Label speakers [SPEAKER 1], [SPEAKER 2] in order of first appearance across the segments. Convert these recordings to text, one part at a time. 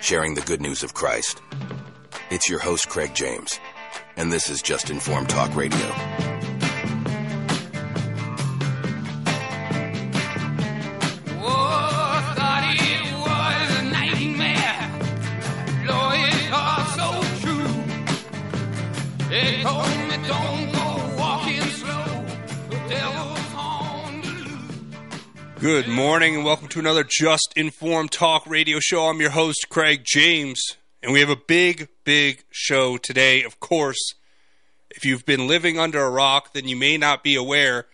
[SPEAKER 1] sharing the good news of Christ. It's your host, Craig James, and this is Just Informed Talk Radio.
[SPEAKER 2] Good morning and welcome to another Just Informed Talk radio show. I'm your host, Craig James, and we have a big, big show today. Of course, if you've been living under a rock, then you may not be aware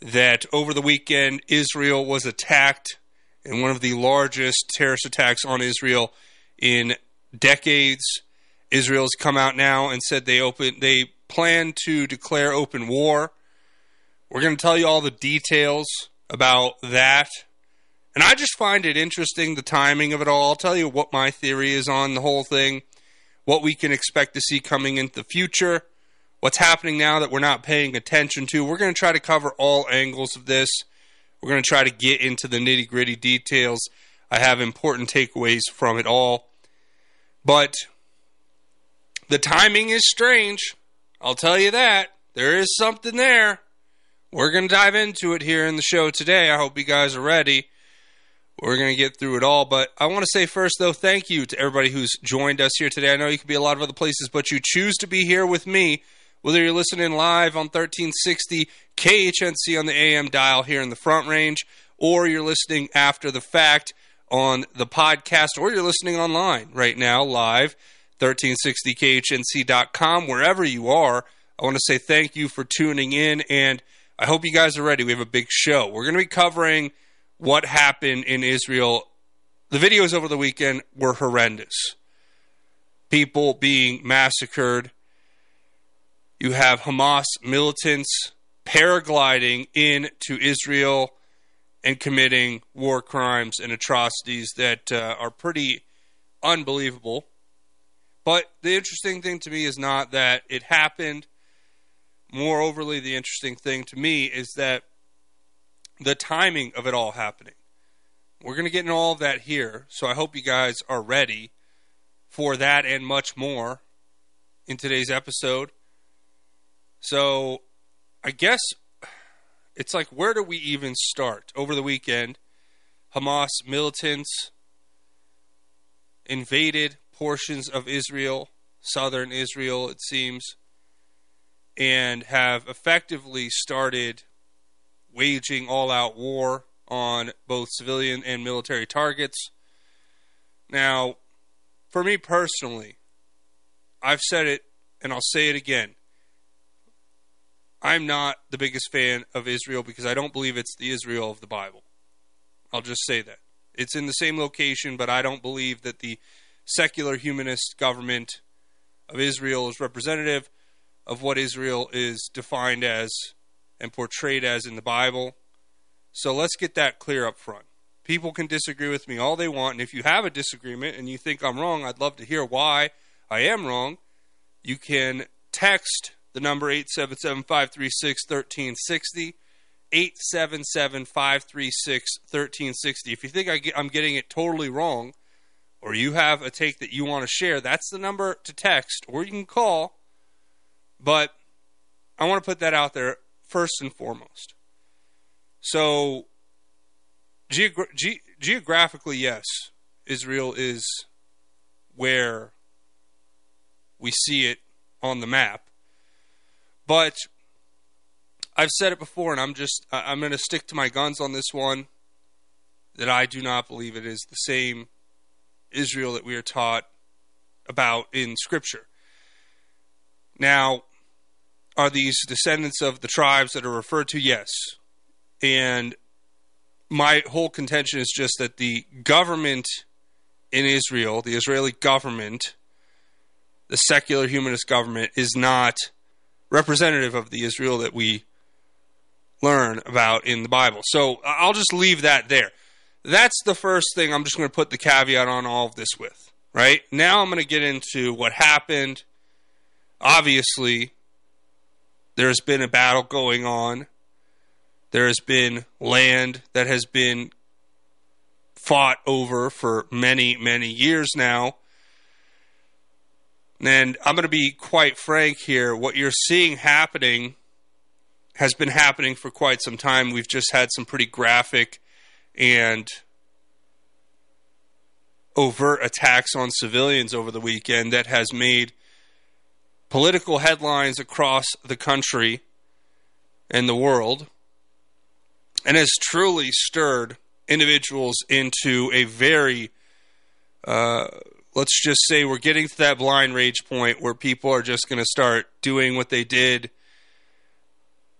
[SPEAKER 2] that over the weekend, Israel was attacked in one of the largest terrorist attacks on Israel in decades. Israel's come out now and said they open they plan to declare open war. We're going to tell you all the details about that. And I just find it interesting the timing of it all. I'll tell you what my theory is on the whole thing, what we can expect to see coming into the future, what's happening now that we're not paying attention to. We're going to try to cover all angles of this. We're going to try to get into the nitty gritty details. I have important takeaways from it all. But the timing is strange. I'll tell you that. There is something there. We're going to dive into it here in the show today. I hope you guys are ready. We're going to get through it all. But I want to say first, though, thank you to everybody who's joined us here today. I know you could be a lot of other places, but you choose to be here with me, whether you're listening live on 1360 KHNC on the AM dial here in the Front Range, or you're listening after the fact on the podcast, or you're listening online right now, live, 1360KHNC.com, wherever you are. I want to say thank you for tuning in and I hope you guys are ready. We have a big show. We're going to be covering what happened in Israel. The videos over the weekend were horrendous. People being massacred. You have Hamas militants paragliding into Israel and committing war crimes and atrocities that uh, are pretty unbelievable. But the interesting thing to me is not that it happened more overly, the interesting thing to me is that the timing of it all happening. We're going to get into all of that here, so I hope you guys are ready for that and much more in today's episode. So, I guess it's like, where do we even start? Over the weekend, Hamas militants invaded portions of Israel, southern Israel, it seems and have effectively started waging all out war on both civilian and military targets. Now, for me personally, I've said it and I'll say it again. I'm not the biggest fan of Israel because I don't believe it's the Israel of the Bible. I'll just say that. It's in the same location, but I don't believe that the secular humanist government of Israel is representative of what Israel is defined as and portrayed as in the Bible. So let's get that clear up front. People can disagree with me all they want, and if you have a disagreement and you think I'm wrong, I'd love to hear why I am wrong. You can text the number 877 536 1360. 877 536 1360. If you think I am getting it totally wrong, or you have a take that you want to share, that's the number to text, or you can call but I want to put that out there first and foremost. So, geogra- ge- geographically, yes, Israel is where we see it on the map. But I've said it before, and I'm just I'm going to stick to my guns on this one. That I do not believe it is the same Israel that we are taught about in Scripture. Now, are these descendants of the tribes that are referred to? Yes. And my whole contention is just that the government in Israel, the Israeli government, the secular humanist government, is not representative of the Israel that we learn about in the Bible. So I'll just leave that there. That's the first thing I'm just going to put the caveat on all of this with. Right? Now I'm going to get into what happened. Obviously, there's been a battle going on. There has been land that has been fought over for many, many years now. And I'm going to be quite frank here. What you're seeing happening has been happening for quite some time. We've just had some pretty graphic and overt attacks on civilians over the weekend that has made political headlines across the country and the world and has truly stirred individuals into a very uh, let's just say we're getting to that blind rage point where people are just going to start doing what they did.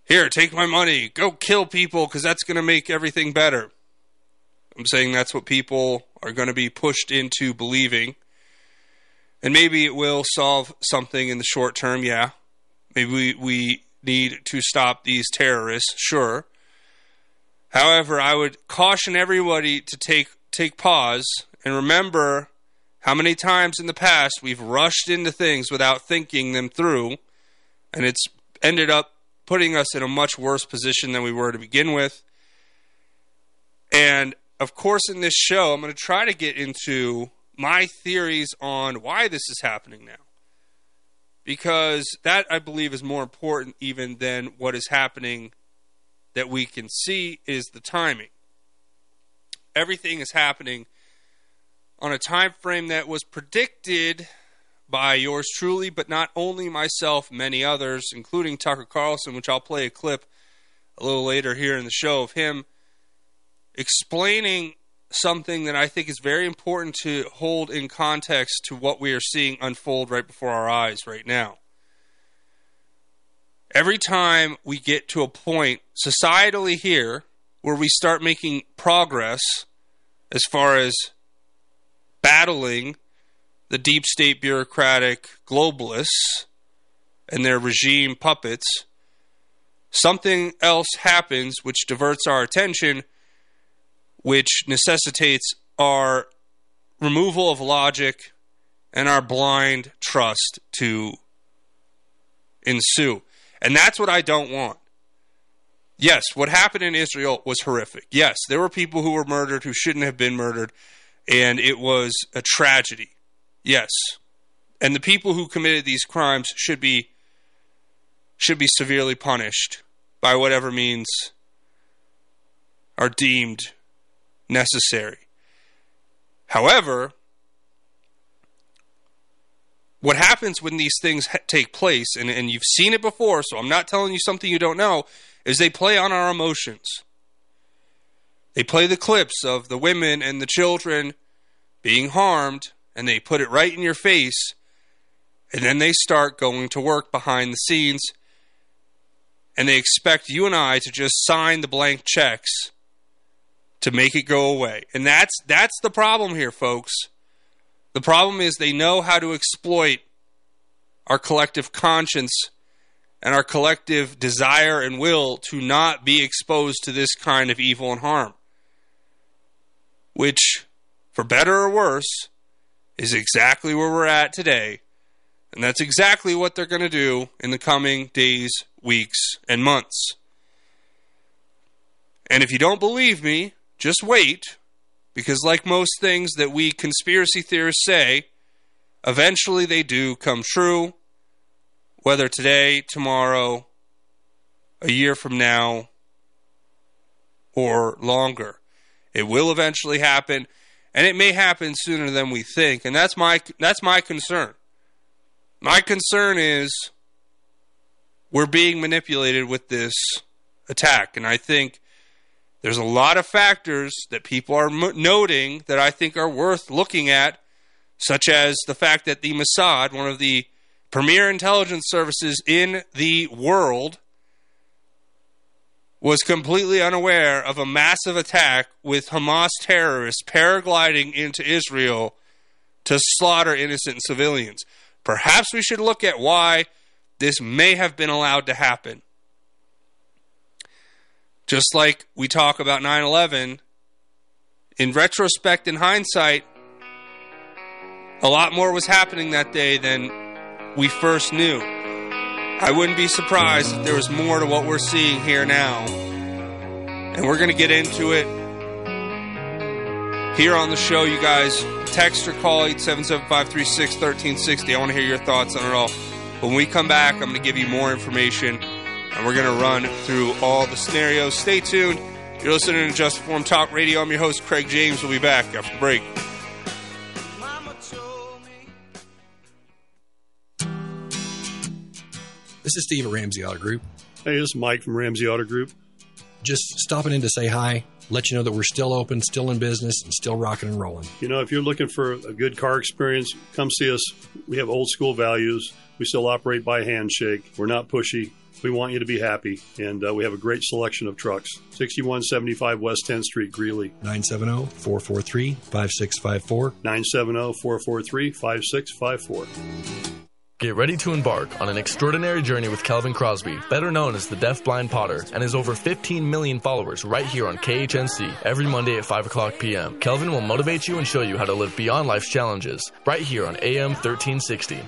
[SPEAKER 2] Here take my money go kill people because that's going to make everything better. I'm saying that's what people are going to be pushed into believing and maybe it will solve something in the short term yeah maybe we, we need to stop these terrorists sure However, I would caution everybody to take take pause and remember how many times in the past we've rushed into things without thinking them through, and it's ended up putting us in a much worse position than we were to begin with. And of course, in this show, I'm going to try to get into my theories on why this is happening now. Because that, I believe, is more important even than what is happening that we can see is the timing. Everything is happening on a time frame that was predicted by yours truly, but not only myself, many others, including Tucker Carlson, which I'll play a clip a little later here in the show of him explaining something that I think is very important to hold in context to what we are seeing unfold right before our eyes right now. Every time we get to a point societally here where we start making progress as far as battling the deep state bureaucratic globalists and their regime puppets, something else happens which diverts our attention, which necessitates our removal of logic and our blind trust to ensue. And that's what I don't want. Yes, what happened in Israel was horrific. Yes, there were people who were murdered who shouldn't have been murdered, and it was a tragedy. Yes. And the people who committed these crimes should be should be severely punished by whatever means are deemed necessary. However, what happens when these things ha- take place, and, and you've seen it before, so I'm not telling you something you don't know, is they play on our emotions. They play the clips of the women and the children being harmed, and they put it right in your face, and then they start going to work behind the scenes, and they expect you and I to just sign the blank checks to make it go away. And that's that's the problem here, folks. The problem is they know how to exploit our collective conscience and our collective desire and will to not be exposed to this kind of evil and harm. Which, for better or worse, is exactly where we're at today. And that's exactly what they're going to do in the coming days, weeks, and months. And if you don't believe me, just wait because, like most things that we conspiracy theorists say, eventually they do come true, whether today, tomorrow, a year from now, or longer. It will eventually happen, and it may happen sooner than we think, and that's my that's my concern. My concern is we're being manipulated with this attack, and I think there's a lot of factors that people are noting that I think are worth looking at, such as the fact that the Mossad, one of the premier intelligence services in the world, was completely unaware of a massive attack with Hamas terrorists paragliding into Israel to slaughter innocent civilians. Perhaps we should look at why this may have been allowed to happen. Just like we talk about 9 11, in retrospect and hindsight, a lot more was happening that day than we first knew. I wouldn't be surprised if there was more to what we're seeing here now. And we're going to get into it here on the show. You guys text or call 877-536-1360. I want to hear your thoughts on it all. When we come back, I'm going to give you more information, and we're going to run through all the scenarios. Stay tuned. You're listening to Just Informed Talk Radio. I'm your host, Craig James. We'll be back after the break.
[SPEAKER 3] This is Steve at Ramsey Auto Group.
[SPEAKER 4] Hey, this is Mike from Ramsey Auto Group.
[SPEAKER 3] Just stopping in to say hi, let you know that we're still open, still in business, and still rocking and rolling.
[SPEAKER 4] You know, if you're looking for a good car experience, come see us. We have old school values. We still operate by handshake. We're not pushy. We want you to be happy, and uh, we have a great selection of trucks. 6175 West 10th Street, Greeley.
[SPEAKER 3] 970 443 5654.
[SPEAKER 4] 970 443 5654.
[SPEAKER 5] Get ready to embark on an extraordinary journey with Calvin Crosby, better known as the Deaf Blind Potter, and his over 15 million followers right here on KHNC every Monday at 5 o'clock p.m. Kelvin will motivate you and show you how to live beyond life's challenges right here on AM 1360.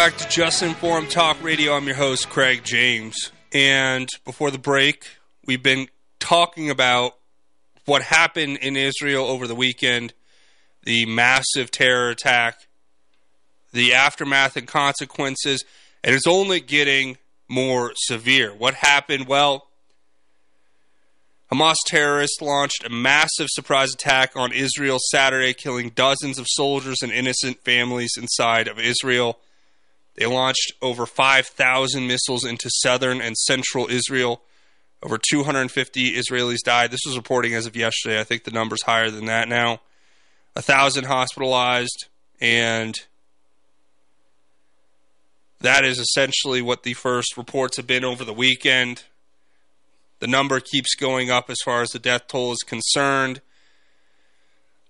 [SPEAKER 2] Back to Just Informed Talk Radio. I'm your host, Craig James. And before the break, we've been talking about what happened in Israel over the weekend the massive terror attack, the aftermath and consequences, and it's only getting more severe. What happened? Well, Hamas terrorists launched a massive surprise attack on Israel Saturday, killing dozens of soldiers and innocent families inside of Israel. They launched over 5,000 missiles into southern and central Israel. Over 250 Israelis died. This was reporting as of yesterday. I think the number's higher than that now. A thousand hospitalized, and that is essentially what the first reports have been over the weekend. The number keeps going up as far as the death toll is concerned.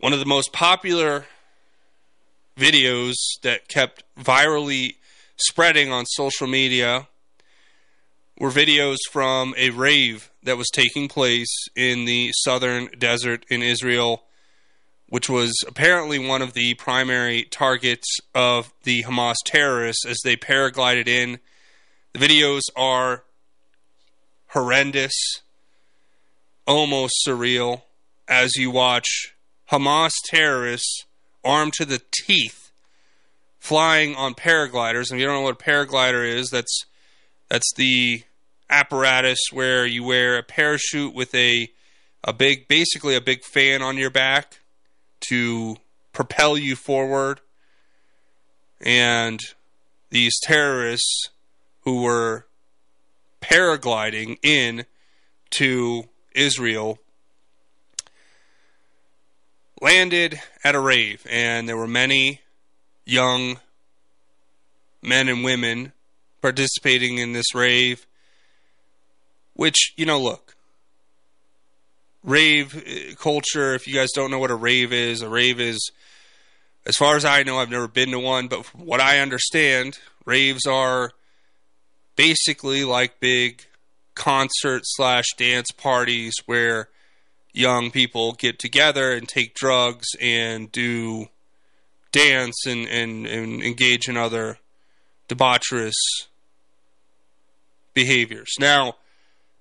[SPEAKER 2] One of the most popular videos that kept virally spreading on social media were videos from a rave that was taking place in the southern desert in Israel, which was apparently one of the primary targets of the Hamas terrorists as they paraglided in. The videos are horrendous, almost surreal, as you watch Hamas terrorists armed to the teeth flying on paragliders. And if you don't know what a paraglider is, that's that's the apparatus where you wear a parachute with a a big basically a big fan on your back to propel you forward. And these terrorists who were paragliding in to Israel landed at a rave and there were many young men and women participating in this rave. Which, you know, look, rave uh, culture, if you guys don't know what a rave is, a rave is, as far as I know, I've never been to one, but from what I understand, raves are basically like big concert slash dance parties where young people get together and take drugs and do dance and, and, and engage in other debaucherous behaviors. Now,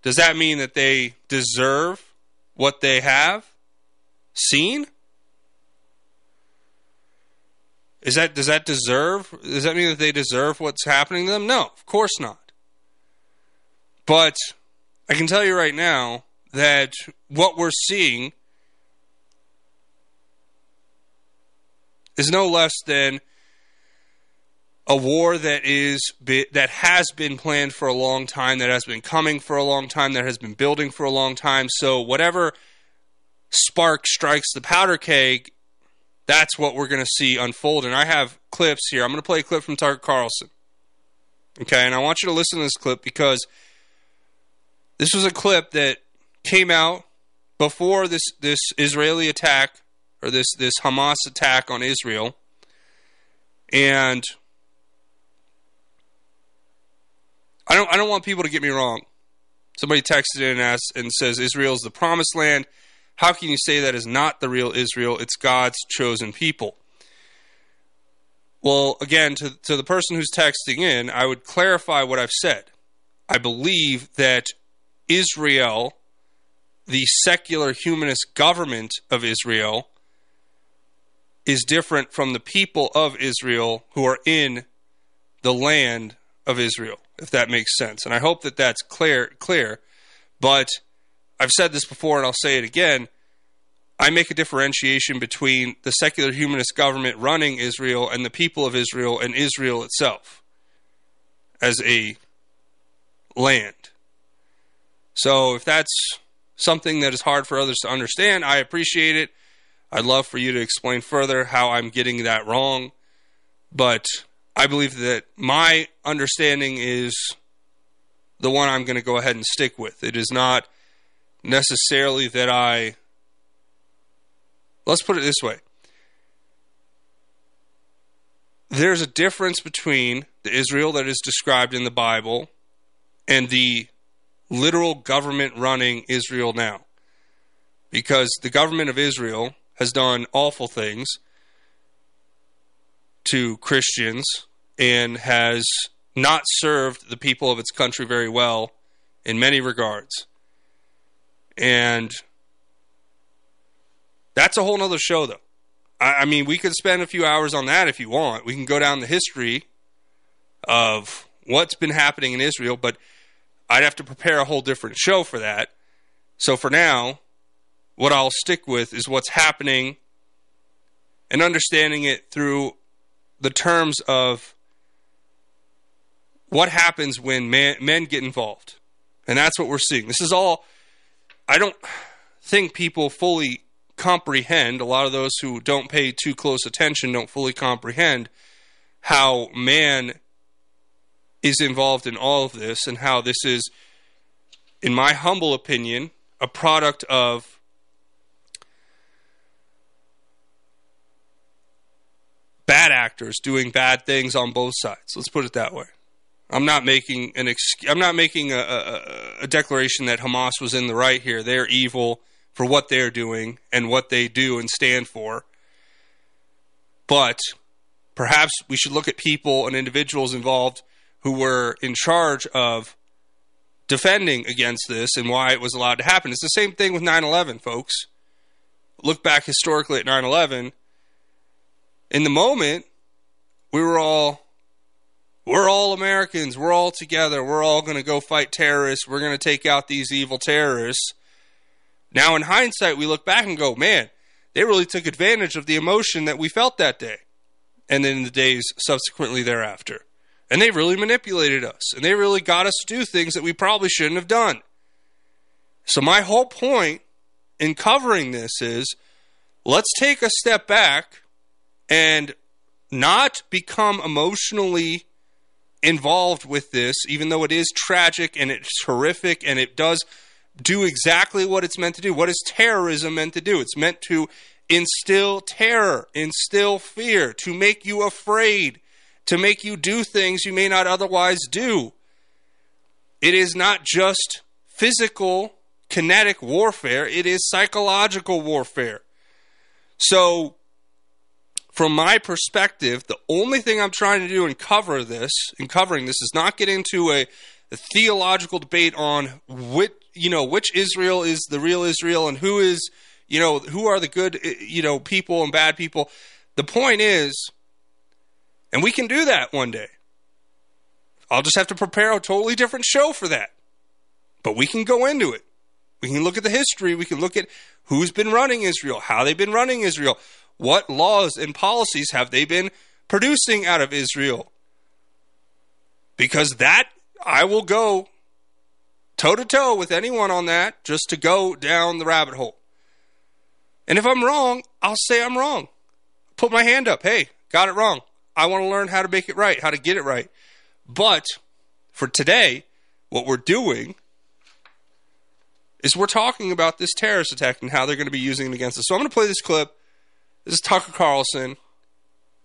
[SPEAKER 2] does that mean that they deserve what they have seen? Is that does that deserve does that mean that they deserve what's happening to them? No, of course not. But I can tell you right now that what we're seeing is no less than a war that is that has been planned for a long time, that has been coming for a long time, that has been building for a long time. So whatever spark strikes the powder keg, that's what we're going to see unfold. And I have clips here. I'm going to play a clip from Tucker Carlson. Okay, and I want you to listen to this clip because this was a clip that came out before this this Israeli attack or this this Hamas attack on Israel, and I don't I don't want people to get me wrong. Somebody texted in and asked and says Israel is the promised land. How can you say that is not the real Israel? It's God's chosen people. Well, again, to, to the person who's texting in, I would clarify what I've said. I believe that Israel, the secular humanist government of Israel, is different from the people of Israel who are in the land of Israel, if that makes sense. And I hope that that's clear. Clear, but I've said this before, and I'll say it again. I make a differentiation between the secular humanist government running Israel and the people of Israel and Israel itself as a land. So if that's something that is hard for others to understand, I appreciate it. I'd love for you to explain further how I'm getting that wrong. But I believe that my understanding is the one I'm going to go ahead and stick with. It is not necessarily that I Let's put it this way there's a difference between the Israel that is described in the Bible and the literal government running Israel now. Because the government of Israel has done awful things to Christians and has not served the people of its country very well in many regards. And that's a whole nother show, though. I, I mean, we could spend a few hours on that if you want. We can go down the history of what's been happening in Israel, but I'd have to prepare a whole different show for that. So for now, what I'll stick with is what's happening and understanding it through the terms of what happens when man, men get involved. And that's what we're seeing. This is all, I don't think people fully comprehend, a lot of those who don't pay too close attention don't fully comprehend how man is involved in all of this and how this is, in my humble opinion, a product of bad actors doing bad things on both sides. Let's put it that way. I'm not making an ex- I'm not making a, a, a declaration that Hamas was in the right here. They're evil for what they're doing and what they do and stand for. But perhaps we should look at people and individuals involved who were in charge of defending against this and why it was allowed to happen. It's the same thing with 9 11, folks. Look back historically at 9 11. In the moment, we were all we're all Americans. We're all together. We're all going to go fight terrorists. We're going to take out these evil terrorists. Now, in hindsight, we look back and go, man, they really took advantage of the emotion that we felt that day and then in the days subsequently thereafter. And they really manipulated us and they really got us to do things that we probably shouldn't have done. So, my whole point in covering this is let's take a step back and not become emotionally involved with this, even though it is tragic and it's horrific and it does do exactly what it's meant to do. What is terrorism meant to do? It's meant to instill terror, instill fear, to make you afraid, to make you do things you may not otherwise do. It is not just physical, kinetic warfare, it is psychological warfare. So, from my perspective, the only thing I'm trying to do in cover this, in covering this, is not get into a, a theological debate on which you know which Israel is the real Israel and who is you know who are the good eh, you know people and bad people. The point is, and we can do that one day. I'll just have to prepare a totally different show for that. But we can go into it. We can look at the history. We can look at who's been running Israel, how they've been running Israel, what laws and policies have they been producing out of Israel. Because that, I will go toe to toe with anyone on that just to go down the rabbit hole. And if I'm wrong, I'll say I'm wrong. put my hand up. Hey, got it wrong. I want to learn how to make it right, how to get it right. But for today, what we're doing is we're talking about this terrorist attack and how they're going to be using it against us. So I'm going to play this clip. This is Tucker Carlson.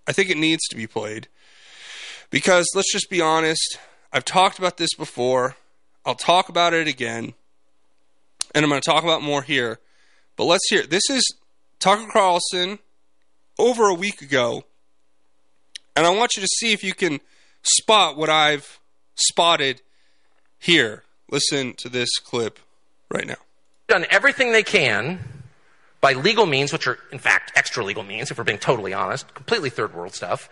[SPEAKER 2] I think it needs to be played because let's just be honest. I've talked about this before. I'll talk about it again. And I'm going to talk about more here. But let's hear. This is Tucker Carlson over a week ago. And I want you to see if you can spot what I've spotted here. Listen to this clip right now.
[SPEAKER 6] Done everything they can by legal means, which are in fact extra legal means, if we're being totally honest, completely third world stuff,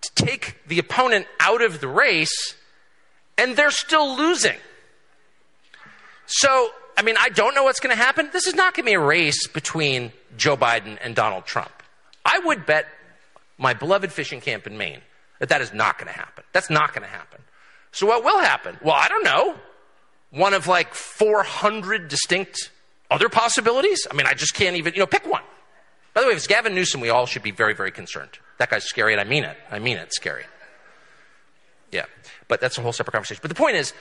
[SPEAKER 6] to take the opponent out of the race, and they're still losing. So, I mean, I don't know what's going to happen. This is not going to be a race between Joe Biden and Donald Trump. I would bet my beloved fishing camp in Maine that that is not going to happen. That's not going to happen. So, what will happen? Well, I don't know. One of like 400 distinct other possibilities? I mean, I just can't even, you know, pick one. By the way, if it's Gavin Newsom, we all should be very, very concerned. That guy's scary, and I mean it. I mean it, scary. Yeah, but that's a whole separate conversation. But the point is,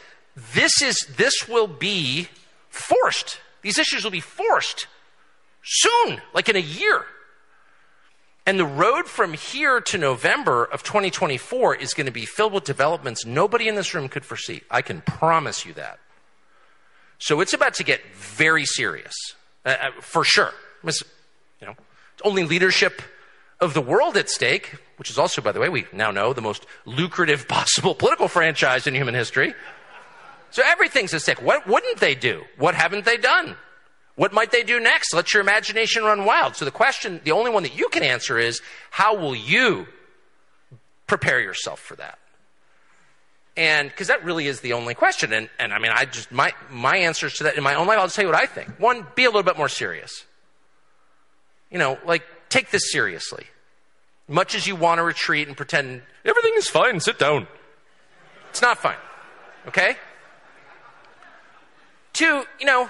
[SPEAKER 6] this is this will be forced. These issues will be forced soon, like in a year. And the road from here to November of 2024 is going to be filled with developments nobody in this room could foresee. I can promise you that. So it's about to get very serious, uh, uh for sure. You know, it's only leadership of the world at stake, which is also, by the way, we now know the most lucrative possible political franchise in human history. So everything's at stake. What wouldn't they do? What haven't they done? What might they do next? Let your imagination run wild. So the question, the only one that you can answer is, how will you prepare yourself for that? And because that really is the only question. And, and I mean, I just, my, my answers to that in my own life, I'll just tell you what I think. One, be a little bit more serious. You know, like, take this seriously. Much as you want to retreat and pretend everything is fine, sit down. It's not fine. Okay? Two, you know,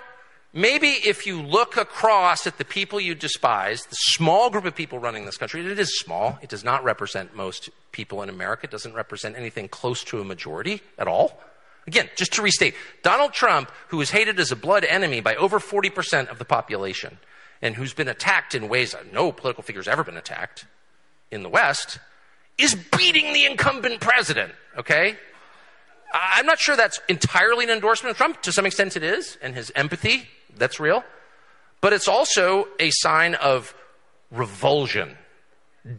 [SPEAKER 6] Maybe if you look across at the people you despise, the small group of people running this country, it is small. It does not represent most people in America. Doesn't represent anything close to a majority at all. Again, just to restate, Donald Trump, who is hated as a blood enemy by over 40% of the population, and who's been attacked in ways that no political figure has ever been attacked in the West, is beating the incumbent president, okay? I'm not sure that's entirely an endorsement of Trump. To some extent, it is, and his empathy that's real. But it's also a sign of revulsion,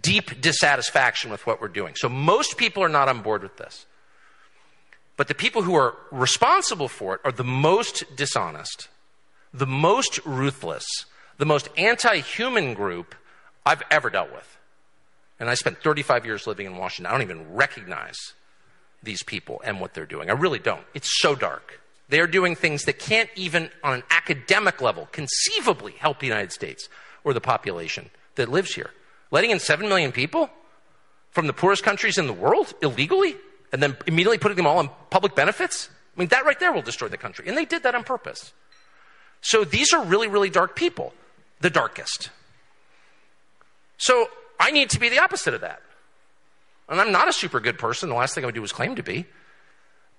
[SPEAKER 6] deep dissatisfaction with what we're doing. So most people are not on board with this. But the people who are responsible for it are the most dishonest, the most ruthless, the most anti human group I've ever dealt with. And I spent 35 years living in Washington. I don't even recognize these people and what they're doing. I really don't. It's so dark. They're doing things that can't even, on an academic level, conceivably help the United States or the population that lives here. Letting in 7 million people from the poorest countries in the world illegally and then immediately putting them all on public benefits? I mean, that right there will destroy the country. And they did that on purpose. So these are really, really dark people, the darkest. So I need to be the opposite of that. And I'm not a super good person. The last thing I would do is claim to be.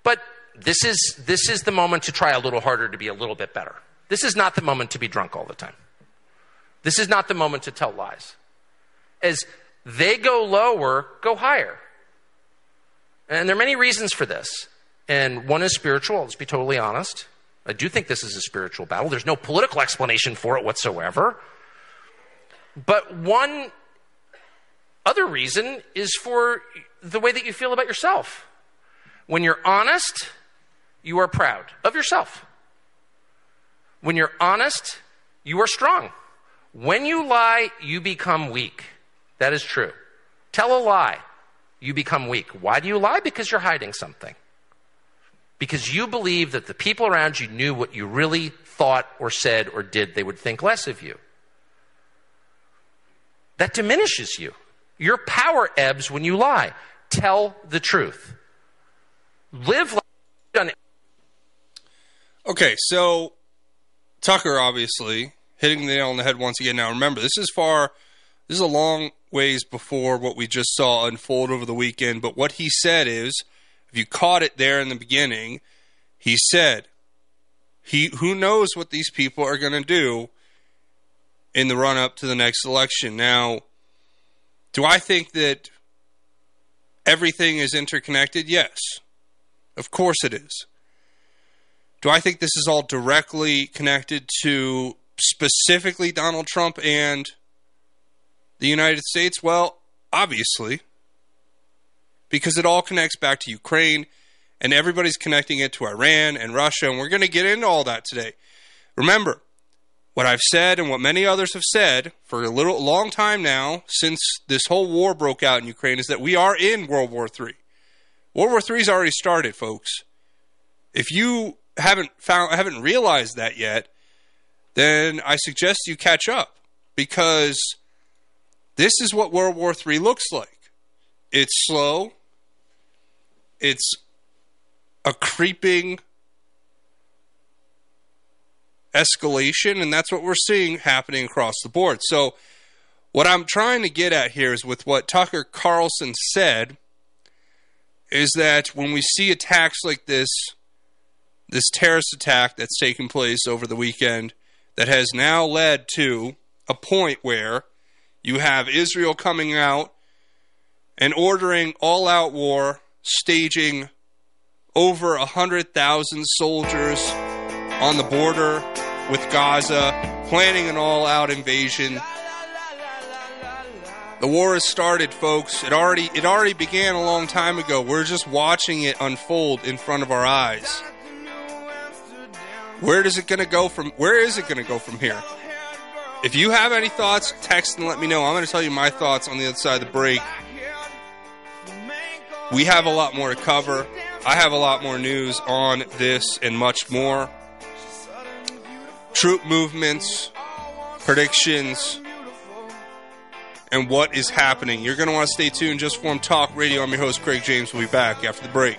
[SPEAKER 6] But this is, this is the moment to try a little harder to be a little bit better. This is not the moment to be drunk all the time. This is not the moment to tell lies. As they go lower, go higher. And there are many reasons for this. And one is spiritual, let's be totally honest. I do think this is a spiritual battle. There's no political explanation for it whatsoever. But one other reason is for the way that you feel about yourself. When you're honest, you are proud of yourself. When you're honest, you are strong. When you lie, you become weak. That is true. Tell a lie, you become weak. Why do you lie? Because you're hiding something. Because you believe that the people around you knew what you really thought or said or did, they would think less of you. That diminishes you. Your power ebbs when you lie. Tell the truth. Live like
[SPEAKER 2] Okay, so Tucker obviously hitting the nail on the head once again. Now remember, this is far. This is a long ways before what we just saw unfold over the weekend. But what he said is, if you caught it there in the beginning, he said, "He who knows what these people are going to do in the run up to the next election." Now, do I think that everything is interconnected? Yes, of course it is. Do I think this is all directly connected to specifically Donald Trump and the United States? Well, obviously, because it all connects back to Ukraine and everybody's connecting it to Iran and Russia, and we're going to get into all that today. Remember, what I've said and what many others have said for a little long time now since this whole war broke out in Ukraine is that we are in World War III. World War III has already started, folks. If you haven't found haven't realized that yet, then I suggest you catch up because this is what World War III looks like. It's slow. It's a creeping escalation, and that's what we're seeing happening across the board. So, what I'm trying to get at here is with what Tucker Carlson said is that when we see attacks like this this terrorist attack that's taken place over the weekend that has now led to a point where you have Israel coming out and ordering all out war, staging over 100,000 soldiers on the border with Gaza, planning an all out invasion. The war has started, folks. It already it already began a long time ago. We're just watching it unfold in front of our eyes. Where does it going to go from? Where is it going to go from here? If you have any thoughts, text and let me know. I'm going to tell you my thoughts on the other side of the break. We have a lot more to cover. I have a lot more news on this and much more. Troop movements, predictions, and what is happening. You're going to want to stay tuned. Just Form Talk Radio. I'm your host, Craig James. We'll be back after the break.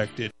[SPEAKER 2] protected.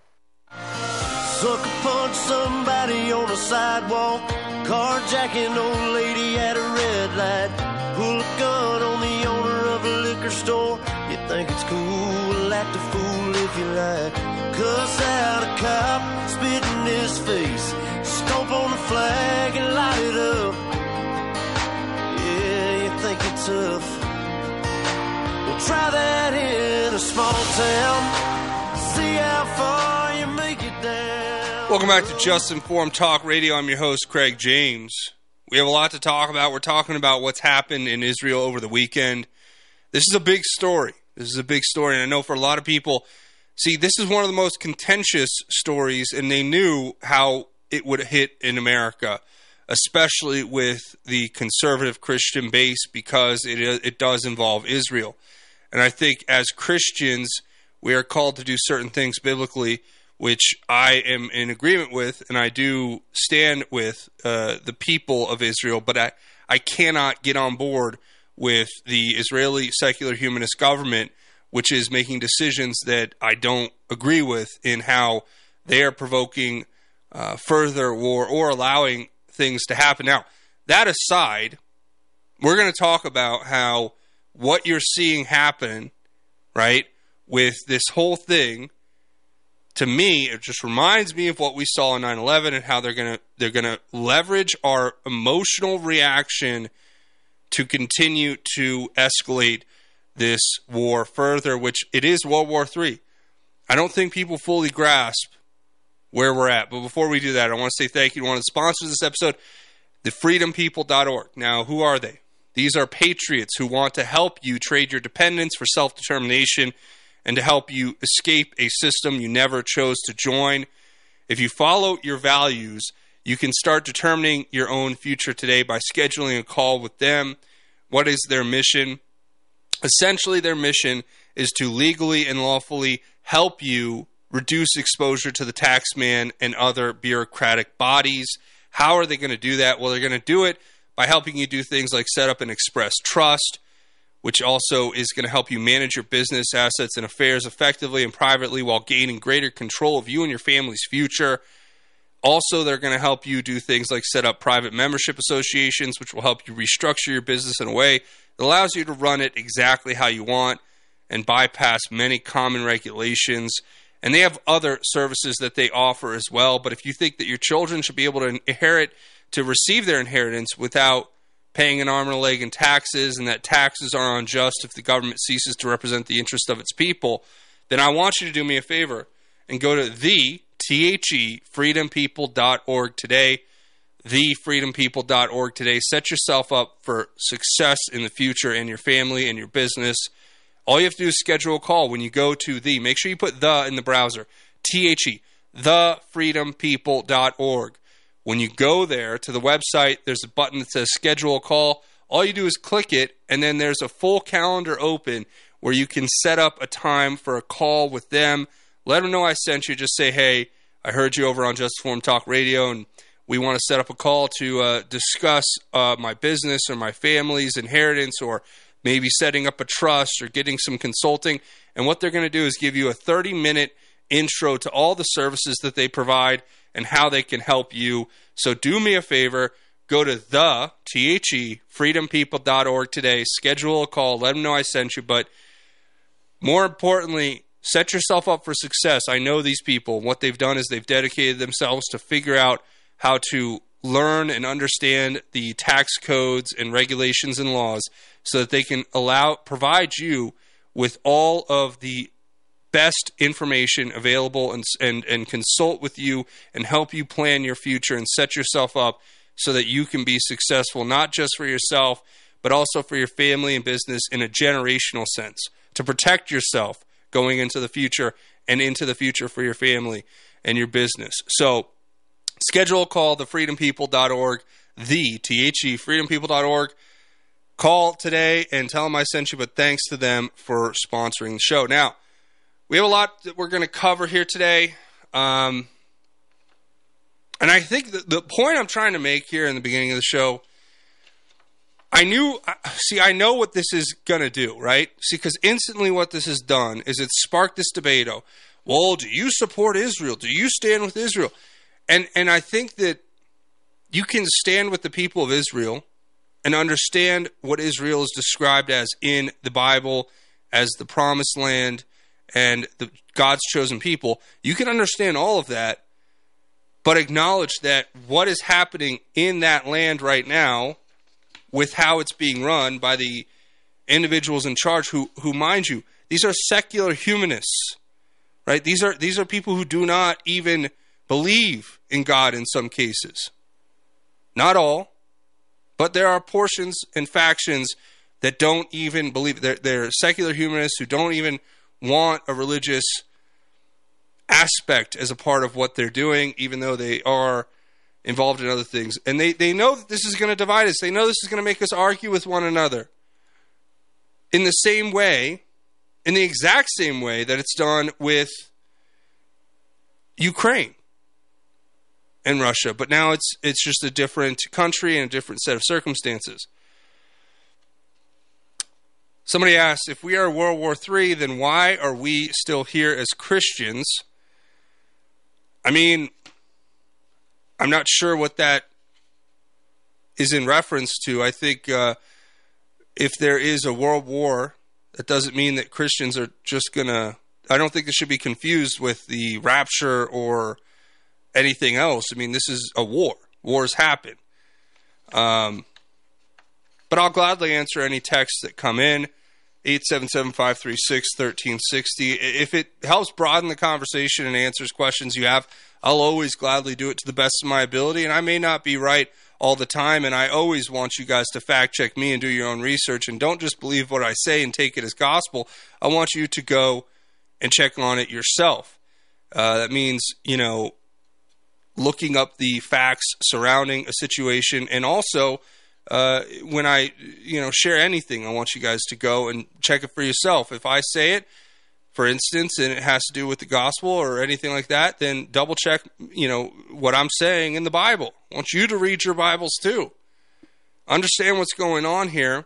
[SPEAKER 7] Sucker punch somebody on the sidewalk. Carjacking old lady at a red light. Pull a gun on the owner of a liquor store. You think it's cool, act a fool if you like. Cuss out a cop, spit in his face. Stomp on the flag and light it up. Yeah, you think you're tough. Well, try that in a small town. See how far
[SPEAKER 2] Welcome back to Just Informed Talk Radio. I'm your host, Craig James. We have a lot to talk about. We're talking about what's happened in Israel over the weekend. This is a big story. This is a big story. And I know for a lot of people, see, this is one of the most contentious stories, and they knew how it would hit in America, especially with the conservative Christian base, because it, it does involve Israel. And I think as Christians, we are called to do certain things biblically, which I am in agreement with, and I do stand with uh, the people of Israel, but I, I cannot get on board with the Israeli secular humanist government, which is making decisions that I don't agree with in how they are provoking uh, further war or allowing things to happen. Now, that aside, we're going to talk about how what you're seeing happen, right, with this whole thing. To me, it just reminds me of what we saw in 9/11 and how they're gonna they're gonna leverage our emotional reaction to continue to escalate this war further, which it is World War III. I don't think people fully grasp where we're at. But before we do that, I want to say thank you to one of the sponsors of this episode, thefreedompeople.org. Now, who are they? These are patriots who want to help you trade your dependence for self determination and to help you escape a system you never chose to join. If you follow your values, you can start determining your own future today by scheduling a call with them. What is their mission? Essentially, their mission is to legally and lawfully help you reduce exposure to the taxman and other bureaucratic bodies. How are they going to do that? Well, they're going to do it by helping you do things like set up an express trust, which also is going to help you manage your business assets and affairs effectively and privately while gaining greater control of you and your family's future. Also, they're going to help you do things like set up private membership associations, which will help you restructure your business in a way that allows you to run it exactly how you want and bypass many common regulations. And they have other services that they offer as well. But if you think that your children should be able to inherit, to receive their inheritance without paying an arm and a leg in taxes, and that taxes are unjust if the government ceases to represent the interest of its people, then I want you to do me a favor and go to the T-H-E, freedompeople.org today, The thefreedompeople.org today. Set yourself up for success in the future and your family and your business. All you have to do is schedule a call when you go to the. Make sure you put the in the browser. T-H-E, thefreedompeople.org. When you go there to the website, there's a button that says schedule a call. All you do is click it, and then there's a full calendar open where you can set up a time for a call with them. Let them know I sent you. Just say, hey, I heard you over on Just Informed Talk Radio, and we want to set up a call to uh, discuss uh, my business or my family's inheritance or maybe setting up a trust or getting some consulting. And what they're going to do is give you a 30 minute intro to all the services that they provide and how they can help you. So do me a favor, go to the T-H-E, freedompeople.org today, schedule a call, let them know I sent you, but more importantly, set yourself up for success. I know these people. What they've done is they've dedicated themselves to figure out how to learn and understand the tax codes and regulations and laws so that they can allow provide you with all of the best information available and, and, and consult with you and help you plan your future and set yourself up so that you can be successful, not just for yourself, but also for your family and business in a generational sense to protect yourself going into the future and into the future for your family and your business. So, schedule a call, thefreedompeople.org, the T H E, freedompeople.org. Call today and tell them I sent you, but thanks to them for sponsoring the show. Now, we have a lot that we're going to cover here today. Um, and I think the, the point I'm trying to make here in the beginning of the show, I knew, see, I know what this is going to do, right? See, because instantly what this has done is it sparked this debate. Oh, well, do you support Israel? Do you stand with Israel? And and I think that you can stand with the people of Israel and understand what Israel is described as in the Bible as the promised land and the God's chosen people, you can understand all of that, but acknowledge that what is happening in that land right now with how it's being run by the individuals in charge who who mind you, these are secular humanists. Right? These are these are people who do not even believe in God in some cases. Not all, But there are portions and factions that don't even believe they're, they're secular humanists who don't even want a religious aspect as a part of what they're doing, even though they are involved in other things. And they, they know that this is going to divide us. They know this is going to make us argue with one another. In the same way, in the exact same way that it's done with Ukraine and Russia, but now it's it's just a different country and a different set of circumstances. Somebody asked if we are World War III, then why are we still here as Christians? I mean, I'm not sure what that is in reference to. I think uh, if there is a world war, that doesn't mean that Christians are just going to. I don't think this should be confused with the rapture or anything else. I mean, this is a war. Wars happen. Um, but I'll gladly answer any texts that come in. 877-536-1360. If it helps broaden the conversation and answers questions you have, I'll always gladly do it to the best of my ability. And I may not be right all the time, and I always want you guys to fact check me and do your own research and don't just believe what I say and take it as gospel. I want you to go and check on it yourself. Uh, that means, you know, looking up the facts surrounding a situation and also uh, when I, you know, share anything, I want you guys to go and check it for yourself. If I say it, for instance, and it has to do with the gospel or anything like that, then double check, you know, what I'm saying in the Bible. I want you to read your Bibles too. Understand what's going on here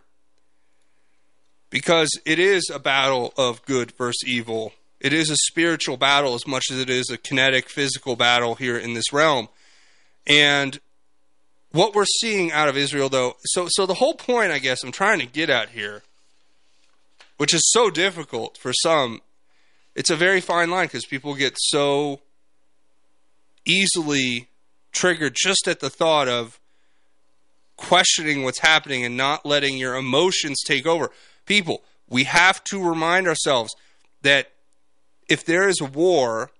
[SPEAKER 2] because it is a battle of good versus evil. It is a spiritual battle as much as it is a kinetic physical battle here in this realm. And what we're seeing out of Israel though, so so the whole point I guess I'm trying to get at here which is so difficult for some it's a very fine line because people get so easily triggered just at the thought of questioning what's happening and not letting your emotions take over. People, we have to remind ourselves that if there is a war,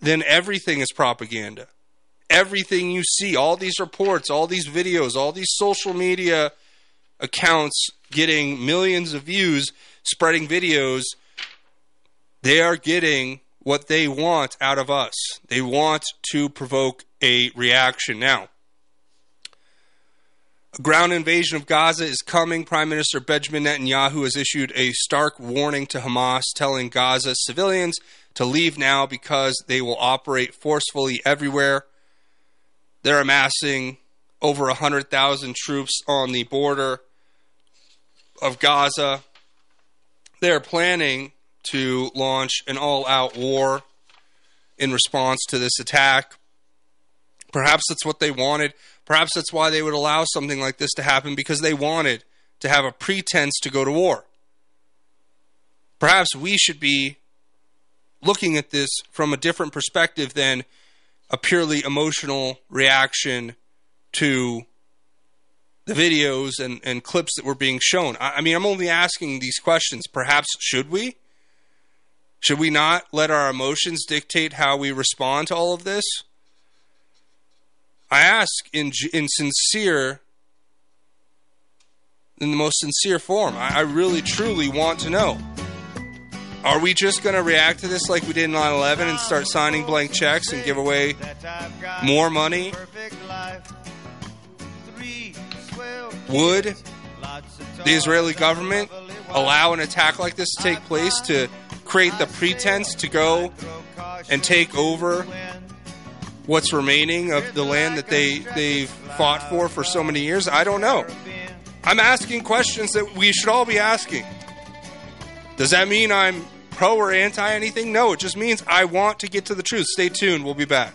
[SPEAKER 2] then everything is propaganda. Everything you see, all these reports, all these videos, all these social media accounts getting millions of views, spreading videos they are getting what they want out of us. They want to provoke a reaction. Now, a ground invasion of Gaza is coming. Prime Minister Benjamin Netanyahu has issued a stark warning to Hamas, telling Gaza civilians to leave now because they will operate forcefully everywhere. They're amassing over 100,000 troops on the border of Gaza. They're planning to launch an all out war in response to this attack. Perhaps that's what they wanted. Perhaps that's why they would allow something like this to happen because they wanted to have a pretense to go to war. Perhaps we should be looking at this from a different perspective than a purely emotional reaction to the videos and, and clips that were being shown. I, I mean, I'm only asking these questions. Perhaps should we? Should we not let our emotions dictate how we respond to all of this? I ask in in sincere in the most sincere form. I, I really truly want to know. Are we just going to react to this like we did in 9 11 and start signing blank checks and give away more money? Would the Israeli government allow an attack like this to take place to create the pretense to go and take over what's remaining of the land that they they've fought for for so many years? I don't know. I'm asking questions that we should all be asking. Does that mean I'm pro or anti anything? No, it just means I want to get to the truth. Stay tuned. We'll be back.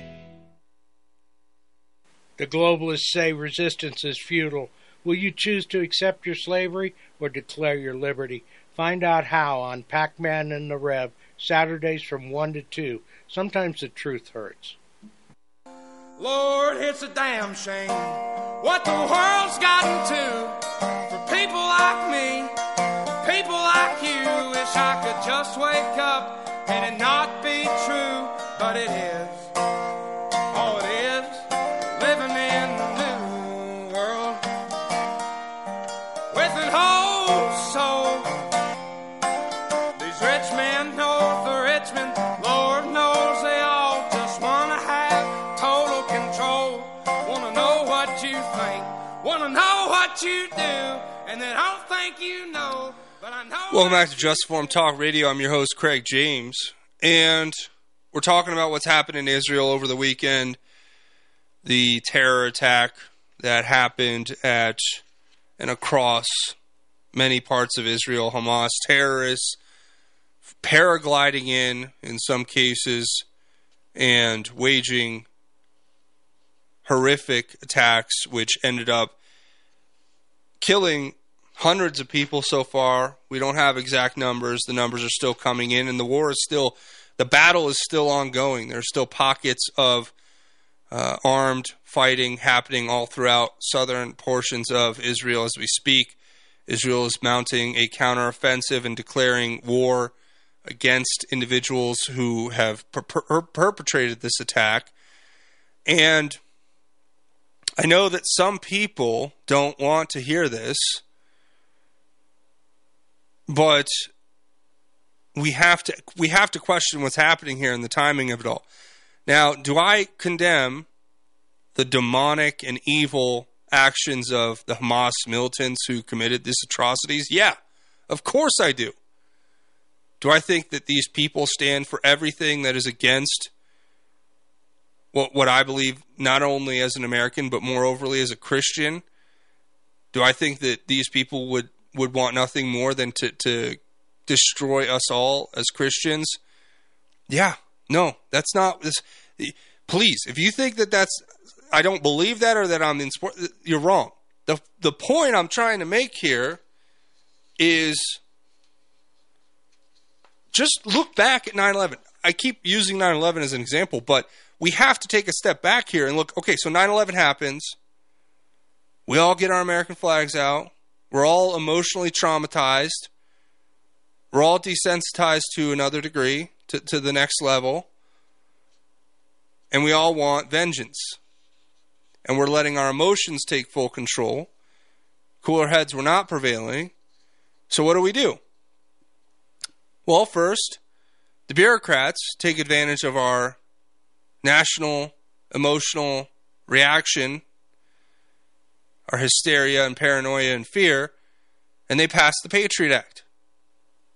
[SPEAKER 8] The globalists say resistance is futile. Will you choose to accept your slavery or declare your liberty? Find out how on Pac Man and the Rev, Saturdays from 1 to 2. Sometimes the truth hurts.
[SPEAKER 9] Lord, it's a damn shame what the world's gotten to for people like me, people like you. Wish I could just wake up and it not be true, but it is. What you do, and they don't think you know. But I know
[SPEAKER 2] Welcome back to Just Informed Talk Radio. I'm your host, Craig James, and we're talking about what's happened in Israel over the weekend the terror attack that happened at and across many parts of Israel. Hamas terrorists paragliding in, in some cases, and waging horrific attacks, which ended up killing hundreds of people so far. We don't have exact numbers. The numbers are still coming in, and the war is still, the battle is still ongoing. There are still pockets of uh, armed fighting happening all throughout southern portions of Israel as we speak. Israel is mounting a counteroffensive and declaring war against individuals who have per- per- perpetrated this attack. And I know that some people don't want to hear this, but we have to we have to question what's happening here and the timing of it all. Now, do I condemn the demonic and evil actions of the Hamas militants who committed these atrocities? Yeah, of course I do. Do I think that these people stand for everything that is against what what I believe not only as an American but more overly as a Christian? Do I think that these people would would want nothing more than to to destroy us all as Christians? Yeah, no, that's not this. Please, if you think that that's, I don't believe that or that I'm in sport, you're wrong. the The point I'm trying to make here is just look back at 9/11. I keep using 9/11 as an example, but we have to take a step back here and look. Okay, so 9/11 happens. We all get our American flags out. We're all emotionally traumatized. We're all desensitized to another degree, to, to the next level. And we all want vengeance. And we're letting our emotions take full control. Cooler heads were not prevailing. So what do we do? Well, first, the bureaucrats take advantage of our national emotional reaction, our hysteria and paranoia and fear, and they pass the Patriot Act,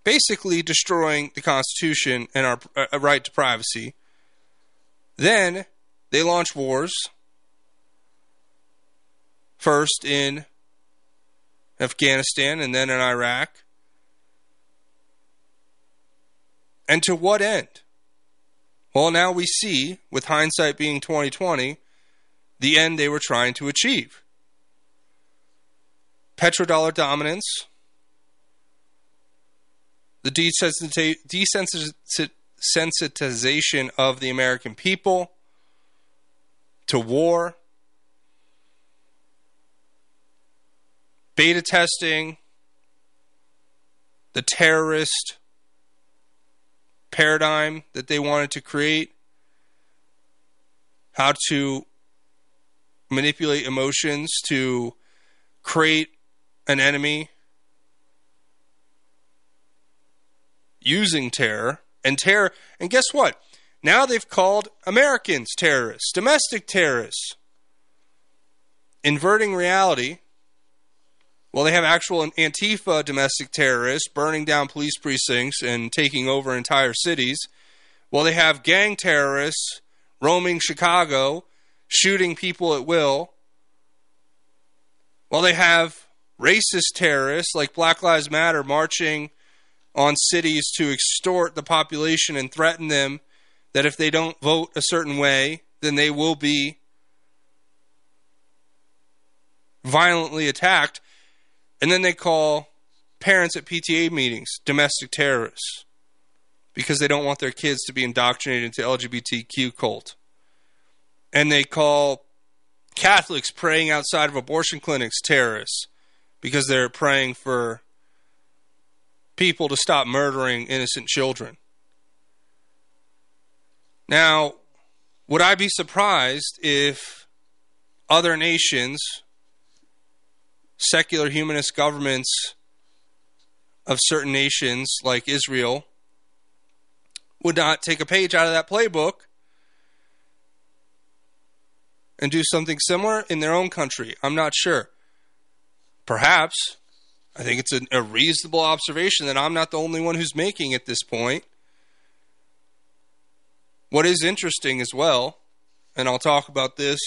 [SPEAKER 2] basically destroying the Constitution and our uh, right to privacy. Then they launch wars, first in Afghanistan and then in Iraq. And to what end? Well, now we see, with hindsight being 2020, the end they were trying to achieve. Petrodollar dominance, the desensitization of the American people to war, beta testing, the terrorist paradigm that they wanted to create, how to manipulate emotions to create an enemy using terror and terror. And guess what? Now they've called americans terrorists domestic terrorists. Inverting reality well, they have actual Antifa domestic terrorists burning down police precincts and taking over entire cities. Well, they have gang terrorists roaming Chicago, shooting people at will. Well, they have racist terrorists like Black Lives Matter marching on cities to extort the population and threaten them that if they don't vote a certain way, then they will be violently attacked, and then they call parents at PTA meetings domestic terrorists because they don't want their kids to be indoctrinated into LGBTQ cult. And they call Catholics praying outside of abortion clinics terrorists because they're praying for people to stop murdering innocent children. Now, would I be surprised if other nations, secular humanist governments of certain nations like Israel, would not take a page out of that playbook and do something similar in their own country? I'm not sure. Perhaps. I think it's a, a reasonable observation that I'm not the only one who's making at this point. What is interesting as well, and I'll talk about this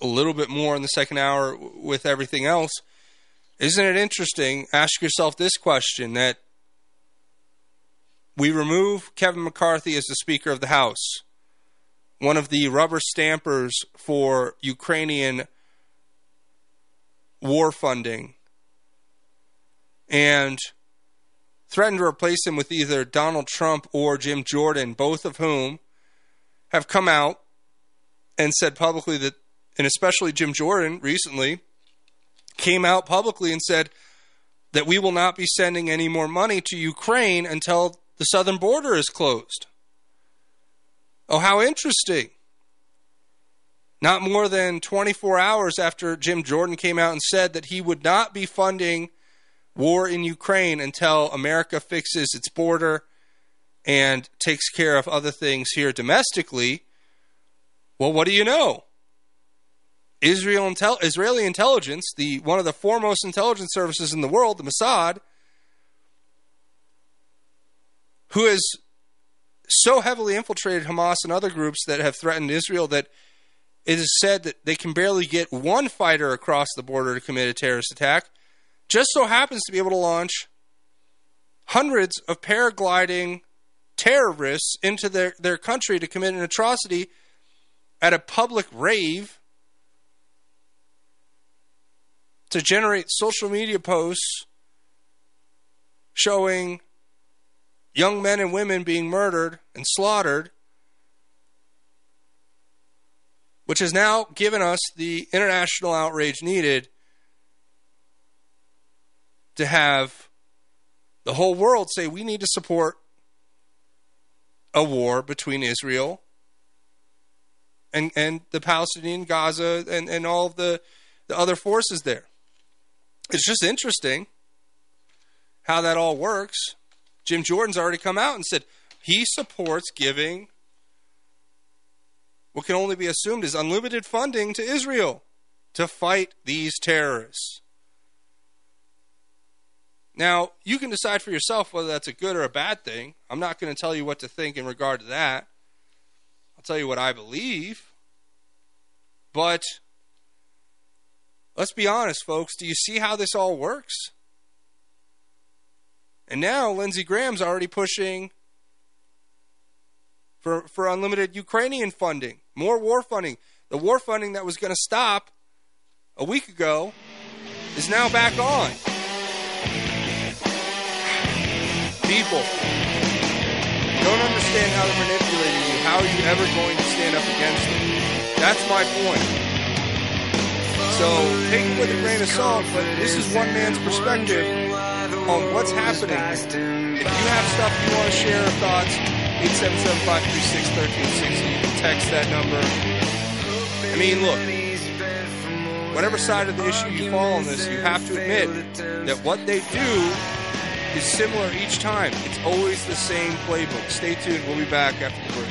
[SPEAKER 2] a little bit more in the second hour with everything else. Isn't it interesting? Ask yourself this question that we remove Kevin McCarthy as the Speaker of the House, one of the rubber stampers for Ukrainian war funding, and threatened to replace him with either Donald Trump or Jim Jordan, both of whom have come out and said publicly that, and especially Jim Jordan recently, came out publicly and said that we will not be sending any more money to Ukraine until the southern border is closed. Oh, how interesting. Not more than 24 hours after Jim Jordan came out and said that he would not be funding war in Ukraine until America fixes its border and takes care of other things here domestically. Well, what do you know? Israel intel- Israeli intelligence, the one of the foremost intelligence services in the world, the Mossad, who has so heavily infiltrated Hamas and other groups that have threatened Israel that it is said that they can barely get one fighter across the border to commit a terrorist attack, just so happens to be able to launch hundreds of paragliding terrorists into their, their country to commit an atrocity at a public rave to generate social media posts showing young men and women being murdered and slaughtered which has now given us the international outrage needed to have the whole world say we need to support a war between Israel and and the Palestinian Gaza and, and all of the, the other forces there. It's just interesting how that all works. Jim Jordan's already come out and said he supports giving what can only be assumed is unlimited funding to Israel to fight these terrorists. Now, you can decide for yourself whether that's a good or a bad thing. I'm not going to tell you what to think in regard to that. I'll tell you what I believe. But let's be honest, folks. Do you see how this all works? And now Lindsey Graham's already pushing for, for unlimited Ukrainian funding, more war funding. The war funding that was going to stop a week ago is now back on. People don't understand how they're manipulating you. How are you ever going to stand up against them? That's my point. So take it with a grain of salt, but this is one man's perspective on what's happening. If you have stuff you want to share, or thoughts, 877-536-1360. You can text that number. I mean, look, whatever side of the issue you fall on this, you have to admit that what they do is similar each time. It's always the same playbook. Stay tuned. We'll be back after the break.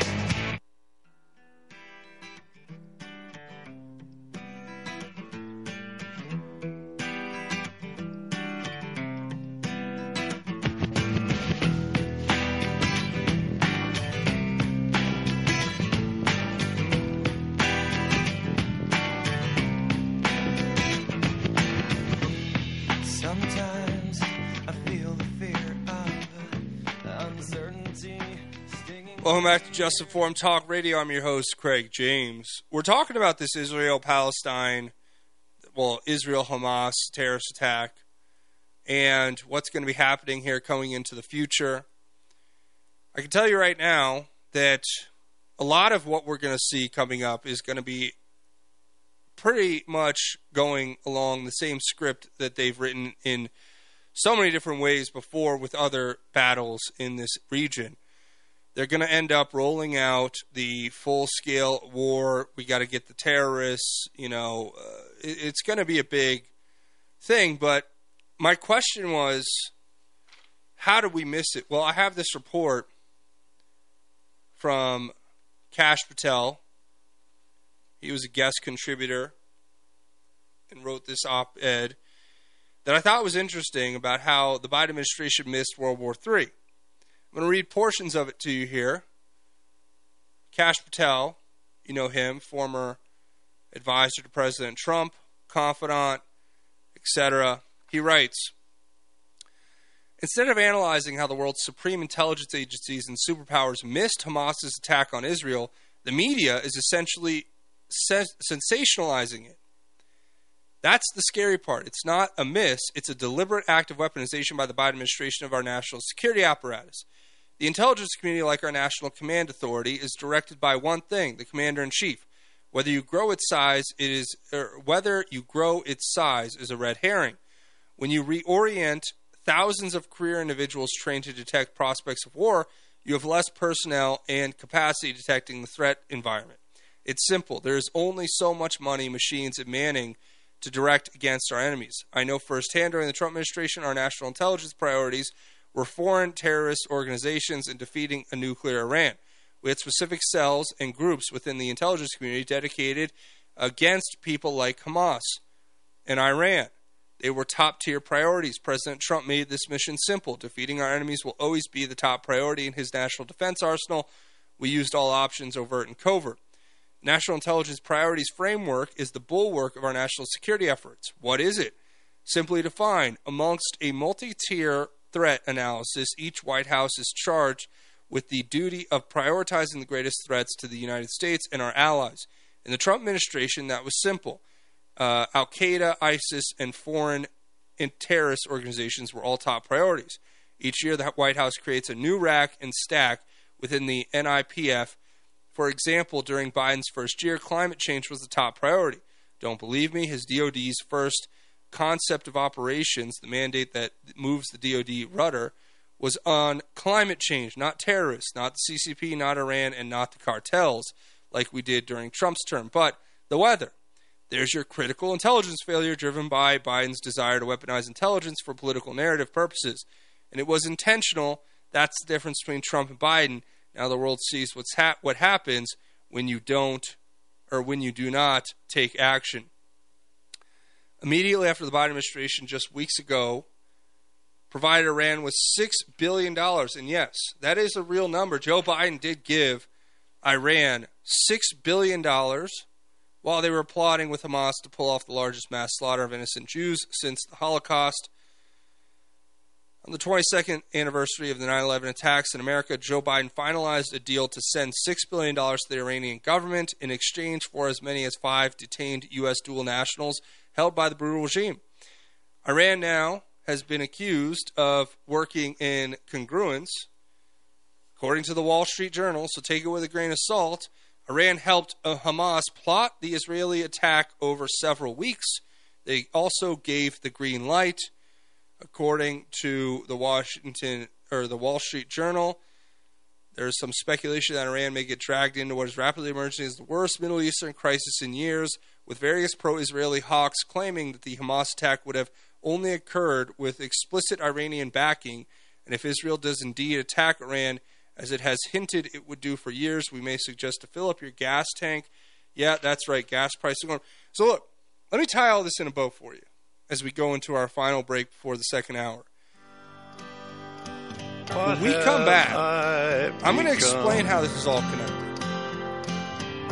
[SPEAKER 2] Welcome back to Just Informed Talk Radio. I'm your host, Craig James. We're talking about this Israel Palestine, well, Israel Hamas terrorist attack, and what's going to be happening here coming into the future. I can tell you right now that a lot of what we're going to see coming up is going to be pretty much going along the same script that they've written in so many different ways before with other battles in this region they're going to end up rolling out the full scale war. We got to get the terrorists. You know, uh, it, it's going to be a big thing. But my question was, how did we miss it? Well, I have this report from Kash Patel. He was a guest contributor and wrote this op ed that I thought was interesting about how the Biden administration missed World War III. I'm going to read portions of it to you here. Kash Patel, you know him, former advisor to President Trump, confidant, etc. He writes Instead of analyzing how the world's supreme intelligence agencies and superpowers missed Hamas's attack on Israel, the media is essentially sens- sensationalizing it. That's the scary part. It's not a miss, it's a deliberate act of weaponization by the Biden administration of our national security apparatus. The intelligence community, like our National Command Authority, is directed by one thing: the Commander in Chief. Whether you grow its size, it is or whether you grow its size is a red herring. When you reorient thousands of career individuals trained to detect prospects of war, you have less personnel and capacity detecting the threat environment. It's simple. There is only so much money, machines, and manning to direct against our enemies. I know firsthand during the Trump administration, our national intelligence priorities were foreign terrorist organizations and defeating a nuclear Iran. We had specific cells and groups within the intelligence community dedicated against people like Hamas and Iran. They were top tier priorities. President Trump made this mission simple. Defeating our enemies will always be the top priority in his national defense arsenal. We used all options, overt and covert. National Intelligence Priorities Framework is the bulwark of our national security efforts. What is it? Simply defined, amongst a multi tier threat analysis, each White House is charged with the duty of prioritizing the greatest threats to the United States and our allies. In the Trump administration, that was simple. Uh, Al Qaeda, ISIS, and foreign and terrorist organizations were all top priorities. Each year, the White House creates a new rack and stack within the NIPF. For example, during Biden's first year, climate change was the top priority. Don't believe me? His DoD's first concept of operations, the mandate that moves the DoD rudder, was on climate change, not terrorists, not the CCP, not Iran, and not the cartels, like we did during Trump's term, but the weather. There's your critical intelligence failure driven by Biden's desire to weaponize intelligence for political narrative purposes. And it was intentional. That's the difference between Trump and Biden. Now the world sees what's ha- what happens when you don't or when you do not take action. Immediately after the Biden administration, just weeks ago, provided Iran with $6 billion. And yes, that is a real number. Joe Biden did give Iran $6 billion while they were plotting with Hamas to pull off the largest mass slaughter of innocent Jews since the Holocaust. On the 22nd anniversary of the 9 11 attacks in America, Joe Biden finalized a deal to send $6 billion to the Iranian government in exchange for as many as five detained U.S. dual nationals held by the brutal regime. Iran now has been accused of working in congruence, According to the Wall Street Journal, so take it with a grain of salt, Iran helped Hamas plot the Israeli attack over several weeks. They also gave the green light. According to the Washington or the Wall Street Journal, there is some speculation that Iran may get dragged into what is rapidly emerging as the worst Middle Eastern crisis in years, with various pro Israeli hawks claiming that the Hamas attack would have only occurred with explicit Iranian backing, and if Israel does indeed attack Iran, as it has hinted it would do for years, we may suggest to fill up your gas tank. Yeah, that's right, gas prices going. So look, let me tie all this in a bow for you as we go into our final break before the second hour. When we come back, I'm going to explain how this is all connected.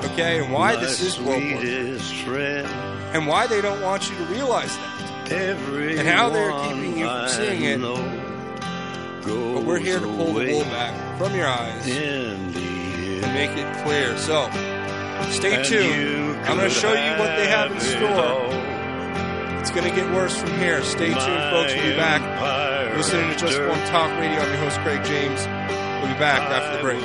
[SPEAKER 2] Okay, and why this is World War. And why they don't want you to realize that. and how they're keeping you from seeing it. But we're here to pull the wool back from your eyes and make it clear. So, stay tuned. I'm going to show you what they have in store. It's going to get worse from here. Stay tuned, folks. We'll be back. Listening to Just One Talk Radio. I'm your host, Craig James. We'll be back after the break.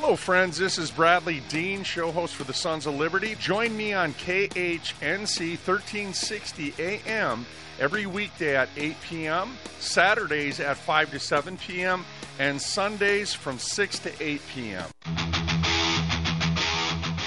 [SPEAKER 10] Hello, friends. This is Bradley Dean, show host for the Sons of Liberty. Join me on KHNC 1360 AM every weekday at 8 p.m., Saturdays at 5 to 7 p.m., and Sundays from 6 to 8 p.m.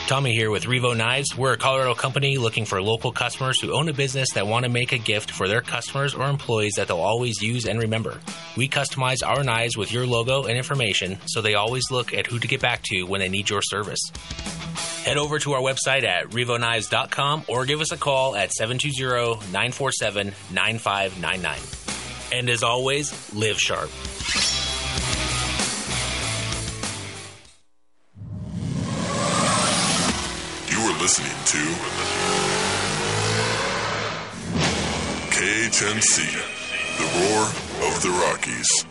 [SPEAKER 11] Tommy here with Revo Knives. We're a Colorado company looking for local customers who own a business that want to make a gift for their customers or employees that they'll always use and remember. We customize our knives with your logo and information so they always look at who to get back to when they need your service. Head over to our website at revoknives.com or give us a call at 720 947 9599. And as always, live sharp.
[SPEAKER 12] Listening to KHNC, the roar of the Rockies.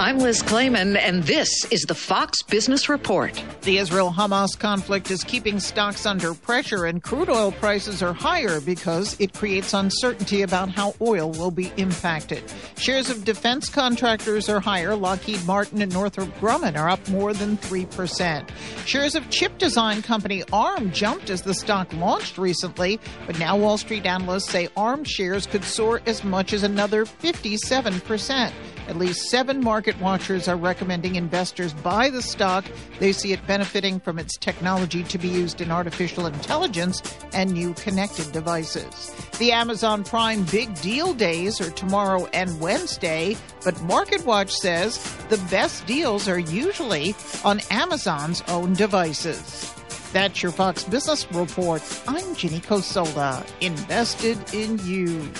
[SPEAKER 13] I'm Liz Claman, and this is the Fox Business Report.
[SPEAKER 14] The Israel Hamas conflict is keeping stocks under pressure, and crude oil prices are higher because it creates uncertainty about how oil will be impacted. Shares of defense contractors are higher. Lockheed Martin and Northrop Grumman are up more than 3%. Shares of chip design company ARM jumped as the stock launched recently, but now Wall Street analysts say ARM shares could soar as much as another 57%. At least seven market watchers are recommending investors buy the stock. They see it benefiting from its technology to be used in artificial intelligence and new connected devices. The Amazon Prime Big Deal Days are tomorrow and Wednesday, but MarketWatch says the best deals are usually on Amazon's own devices. That's your Fox Business Report. I'm Ginny Cosola, invested in you.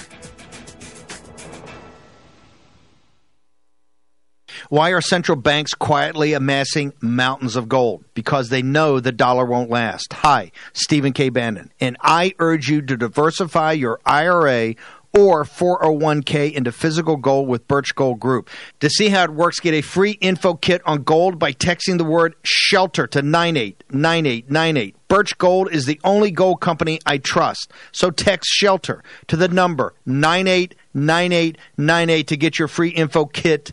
[SPEAKER 15] Why are central banks quietly amassing mountains of gold? Because they know the dollar won't last. Hi, Stephen K. Bannon, and I urge you to diversify your IRA or 401k into physical gold with Birch Gold Group. To see how it works, get a free info kit on gold by texting the word shelter to 989898. Birch Gold is the only gold company I trust. So text shelter to the number 989898 to get your free info kit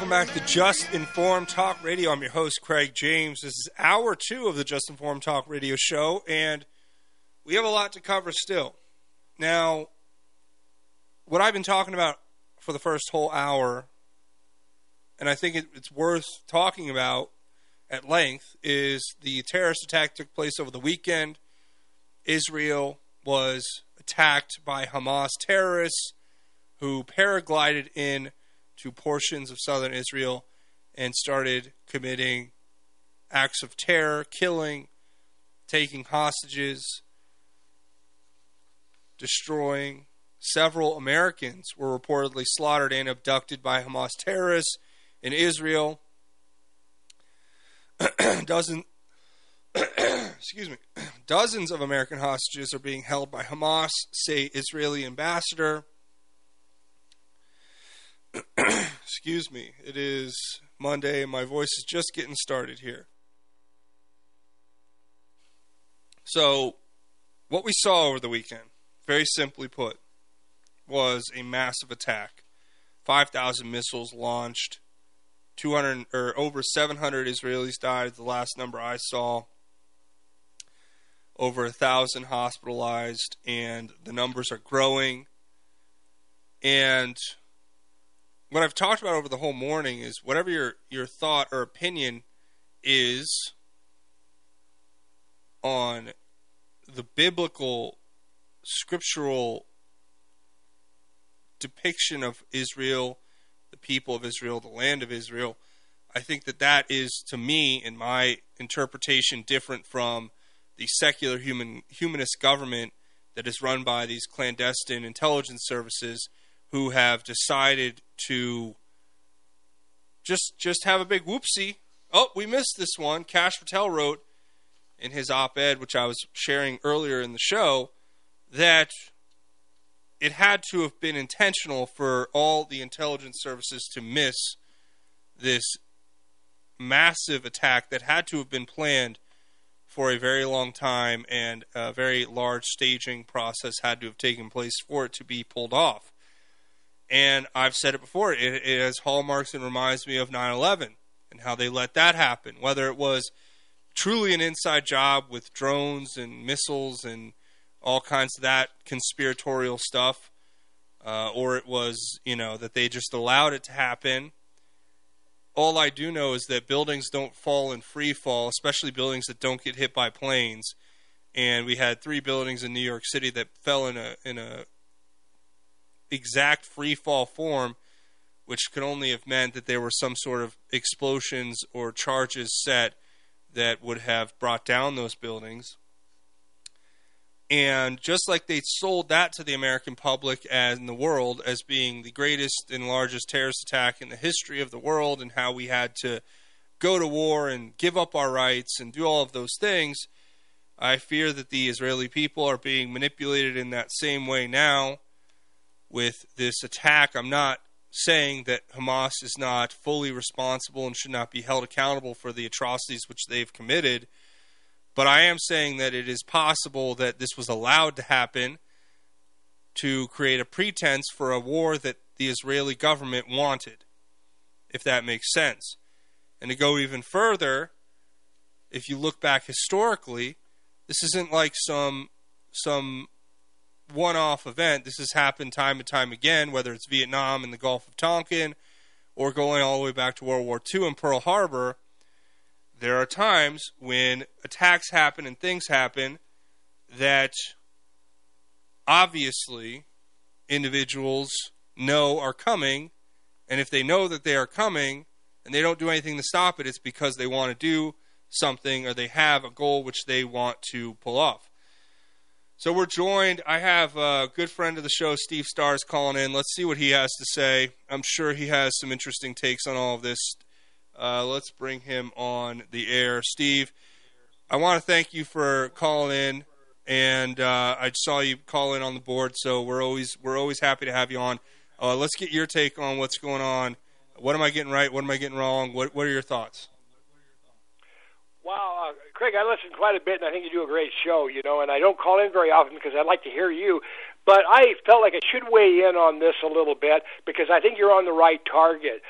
[SPEAKER 2] Welcome back to Just Informed Talk Radio. I'm your host, Craig James. This is hour two of the Just Informed Talk Radio show, and we have a lot to cover still. Now, what I've been talking about for the first whole hour, and I think it, it's worth talking about at length, is the terrorist attack took place over the weekend. Israel was attacked by Hamas terrorists who paraglided in to portions of southern Israel and started committing acts of terror, killing, taking hostages, destroying. Several Americans were reportedly slaughtered and abducted by Hamas terrorists in Israel. Dozen, excuse me, dozens of American hostages are being held by Hamas, say Israeli ambassador. excuse me, it is Monday and my voice is just getting started here. So, what we saw over the weekend, very simply put, was a massive attack. 5,000 missiles launched, 200 or over 700 Israelis died. The last number I saw, over a thousand hospitalized, and the numbers are growing. And what I've talked about over the whole morning is whatever your your thought or opinion is on the biblical scriptural depiction of Israel, the people of Israel, the land of Israel, I think that that is to me in my interpretation different from the secular human humanist government that is run by these clandestine intelligence services who have decided to just just have a big whoopsie. Oh, we missed this one. Kash Patel wrote in his op-ed, which I was sharing earlier in the show, that it had to have been intentional for all the intelligence services to miss this massive attack that had to have been planned for a very long time and a very large staging process had to have taken place for it to be pulled off. And I've said it before, it, it has hallmarks and reminds me of 9 11 and how they let that happen. Whether it was truly an inside job with drones and missiles and all kinds of that conspiratorial stuff, uh, or it was, you know, that they just allowed it to happen. All I do know is that buildings don't fall in free fall, especially buildings that don't get hit by planes. And we had three buildings in New York City that fell in a in a exact free fall form, which could only have meant that there were some sort of explosions or charges set that would have brought down those buildings. And just like they sold that to the American public and the world as being the greatest and largest terrorist attack in the history of the world, and how we had to go to war and give up our rights and do all of those things, I fear that the Israeli people are being manipulated in that same way now with this attack. I'm not saying that Hamas is not fully responsible and should not be held accountable for the atrocities which they've committed. But I am saying that it is possible that this was allowed to happen to create a pretense for a war that the Israeli government wanted, if that makes sense. And to go even further, if you look back historically, this isn't like some some one-off event. This has happened time and time again, whether it's Vietnam and the Gulf of Tonkin, or going all the way back to World War II and Pearl Harbor. There are times when attacks happen and things happen that obviously individuals know are coming, and if they know that they are coming and they don't do anything to stop it, it's because they want to do something or they have a goal which they want to pull off. So we're joined. I have a good friend of the show, Steve Stars, calling in. Let's see what he has to say. I'm sure he has some interesting takes on all of this. Uh, let's bring him on the air. Steve, I want to thank you for calling in, and uh, I saw you call in on the board, so we're always we're always happy to have you on. Uh, let's get your take on what's going on. What am I getting right? What am I getting wrong? What What are your thoughts?
[SPEAKER 16] Wow, uh, Craig, I listen quite a bit, and I think you do a great show, you know, and I don't call in very often because I like to hear you. But I felt like I should weigh in on this a little bit because I think you're on the right target.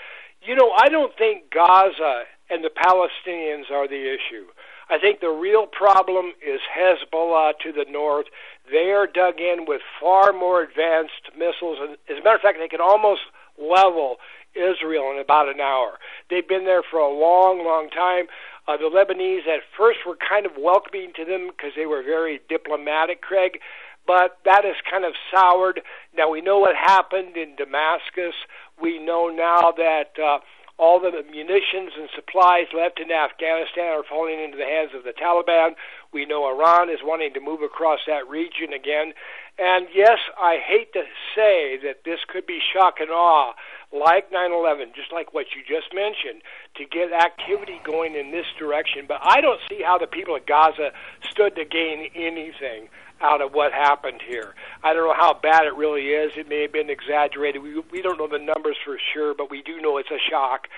[SPEAKER 16] You know, I don't think Gaza and the Palestinians are the issue. I think the real problem is Hezbollah to the north. They are dug in with far more advanced missiles, and as a matter of fact, they can almost level Israel in about an hour. They've been there for a long, long time. Uh, the Lebanese at first were kind of welcoming to them because they were very diplomatic, Craig, but that has kind of soured. Now we know what happened in Damascus. We know now that uh, all the munitions and supplies left in Afghanistan are falling into the hands of the Taliban. We know Iran is wanting to move across that region again. And yes, I hate to say that this could be shock and awe, like 9 11, just like what you just mentioned, to get activity going in this direction. But I don't see how the people of Gaza stood to gain anything out of what happened here. I don't know how bad it really is. It may have been exaggerated. We we don't know the numbers for sure, but we do know it's a shock.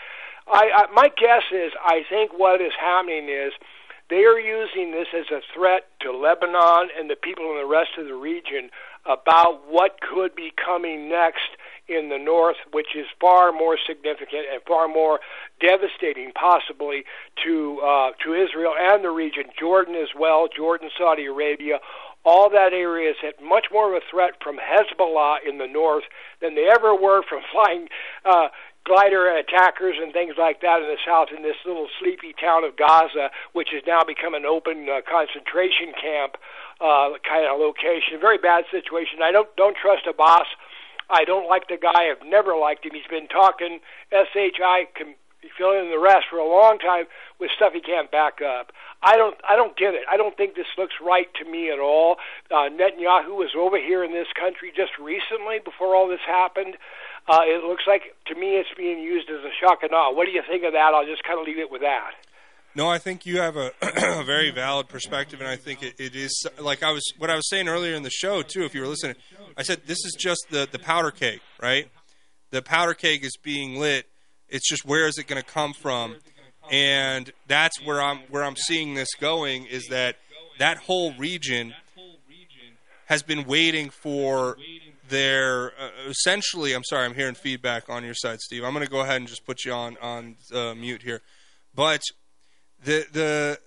[SPEAKER 16] I, I my guess is I think what is happening is they are using this as a threat to Lebanon and the people in the rest of the region about what could be coming next in the north, which is far more significant and far more devastating, possibly to uh, to Israel and the region, Jordan as well, Jordan, Saudi Arabia, all that area is at much more of a threat from Hezbollah in the north than they ever were from flying uh, glider attackers and things like that in the south in this little sleepy town of Gaza, which has now become an open uh, concentration camp uh, kind of location. Very bad situation. I don't don't trust Abbas. I don't like the guy. I've never liked him. He's been talking SHI fill in the rest for a long time with stuff he can't back up. I don't I don't get it. I don't think this looks right to me at all. Uh, Netanyahu was over here in this country just recently before all this happened. Uh, it looks like to me it's being used as a shock and awe. What do you think of that? I'll just kind of leave it with that.
[SPEAKER 2] No, I think you have a, a very valid perspective, and I think it, it is like I was what I was saying earlier in the show too. If you were listening, I said this is just the the powder keg, right? The powder keg is being lit. It's just where is it going to come from? and that's where I'm where I'm seeing this going is that that whole region has been waiting for their uh, essentially. I'm sorry, I'm hearing feedback on your side, Steve. I'm going to go ahead and just put you on on uh, mute here, but the the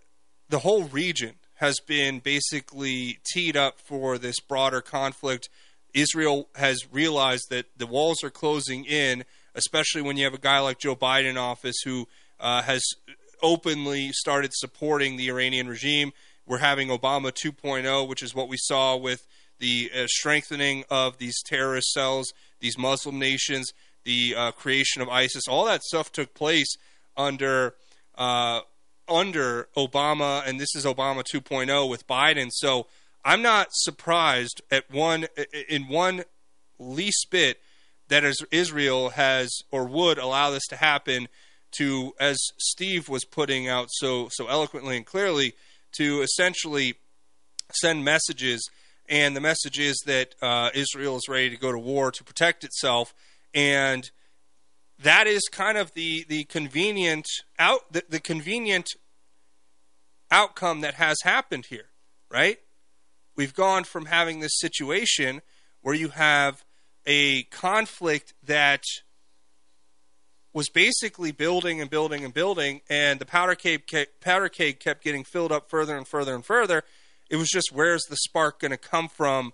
[SPEAKER 2] the whole region has been basically teed up for this broader conflict. Israel has realized that the walls are closing in, especially when you have a guy like Joe Biden in office who uh, has openly started supporting the Iranian regime. We're having Obama 2.0, which is what we saw with the uh, strengthening of these terrorist cells, these Muslim nations, the uh, creation of ISIS. All that stuff took place under uh, under Obama, and this is Obama 2.0 with Biden. So I'm not surprised at one in one least bit that Israel has or would allow this to happen to, as Steve was putting out so so eloquently and clearly, to essentially send messages. And the message is that uh, Israel is ready to go to war to protect itself, and that is kind of the the convenient out the, the convenient outcome that has happened here, right? We've gone from having this situation where you have a conflict that was basically building and building and building, and the powder keg, powder keg kept getting filled up further and further and further. It was just where's the spark going to come from?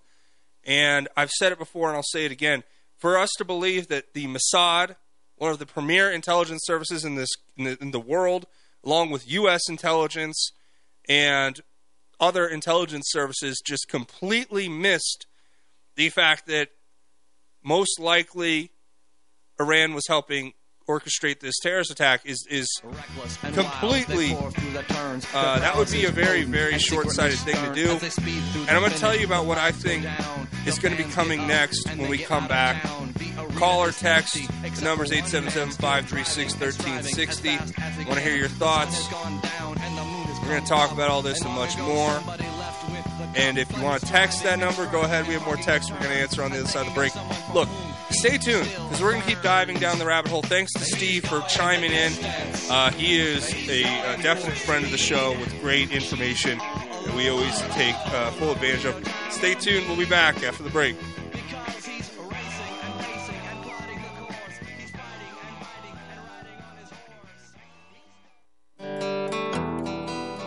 [SPEAKER 2] And I've said it before, and I'll say it again. For us to believe that the Mossad, one of the premier intelligence services in this in the, in the world, along with U.S. intelligence and other intelligence services just completely missed the fact that most likely Iran was helping orchestrate this terrorist attack is is completely uh, that would be a very very short-sighted thing to do. and i'm going to tell you about what i think is going to be coming next when we come back. call or text the number is 877-536-1360 want to hear your thoughts? we're going to talk about all this and much more. And if you want to text that number go ahead. We have more texts we're going to answer on the other side of the break. Look stay tuned because we're going to keep diving down the rabbit hole. Thanks to Steve for chiming in. Uh, he is a, a, definite friend of the show with great information that we always take uh, full advantage of. Stay tuned. We'll be back after the break.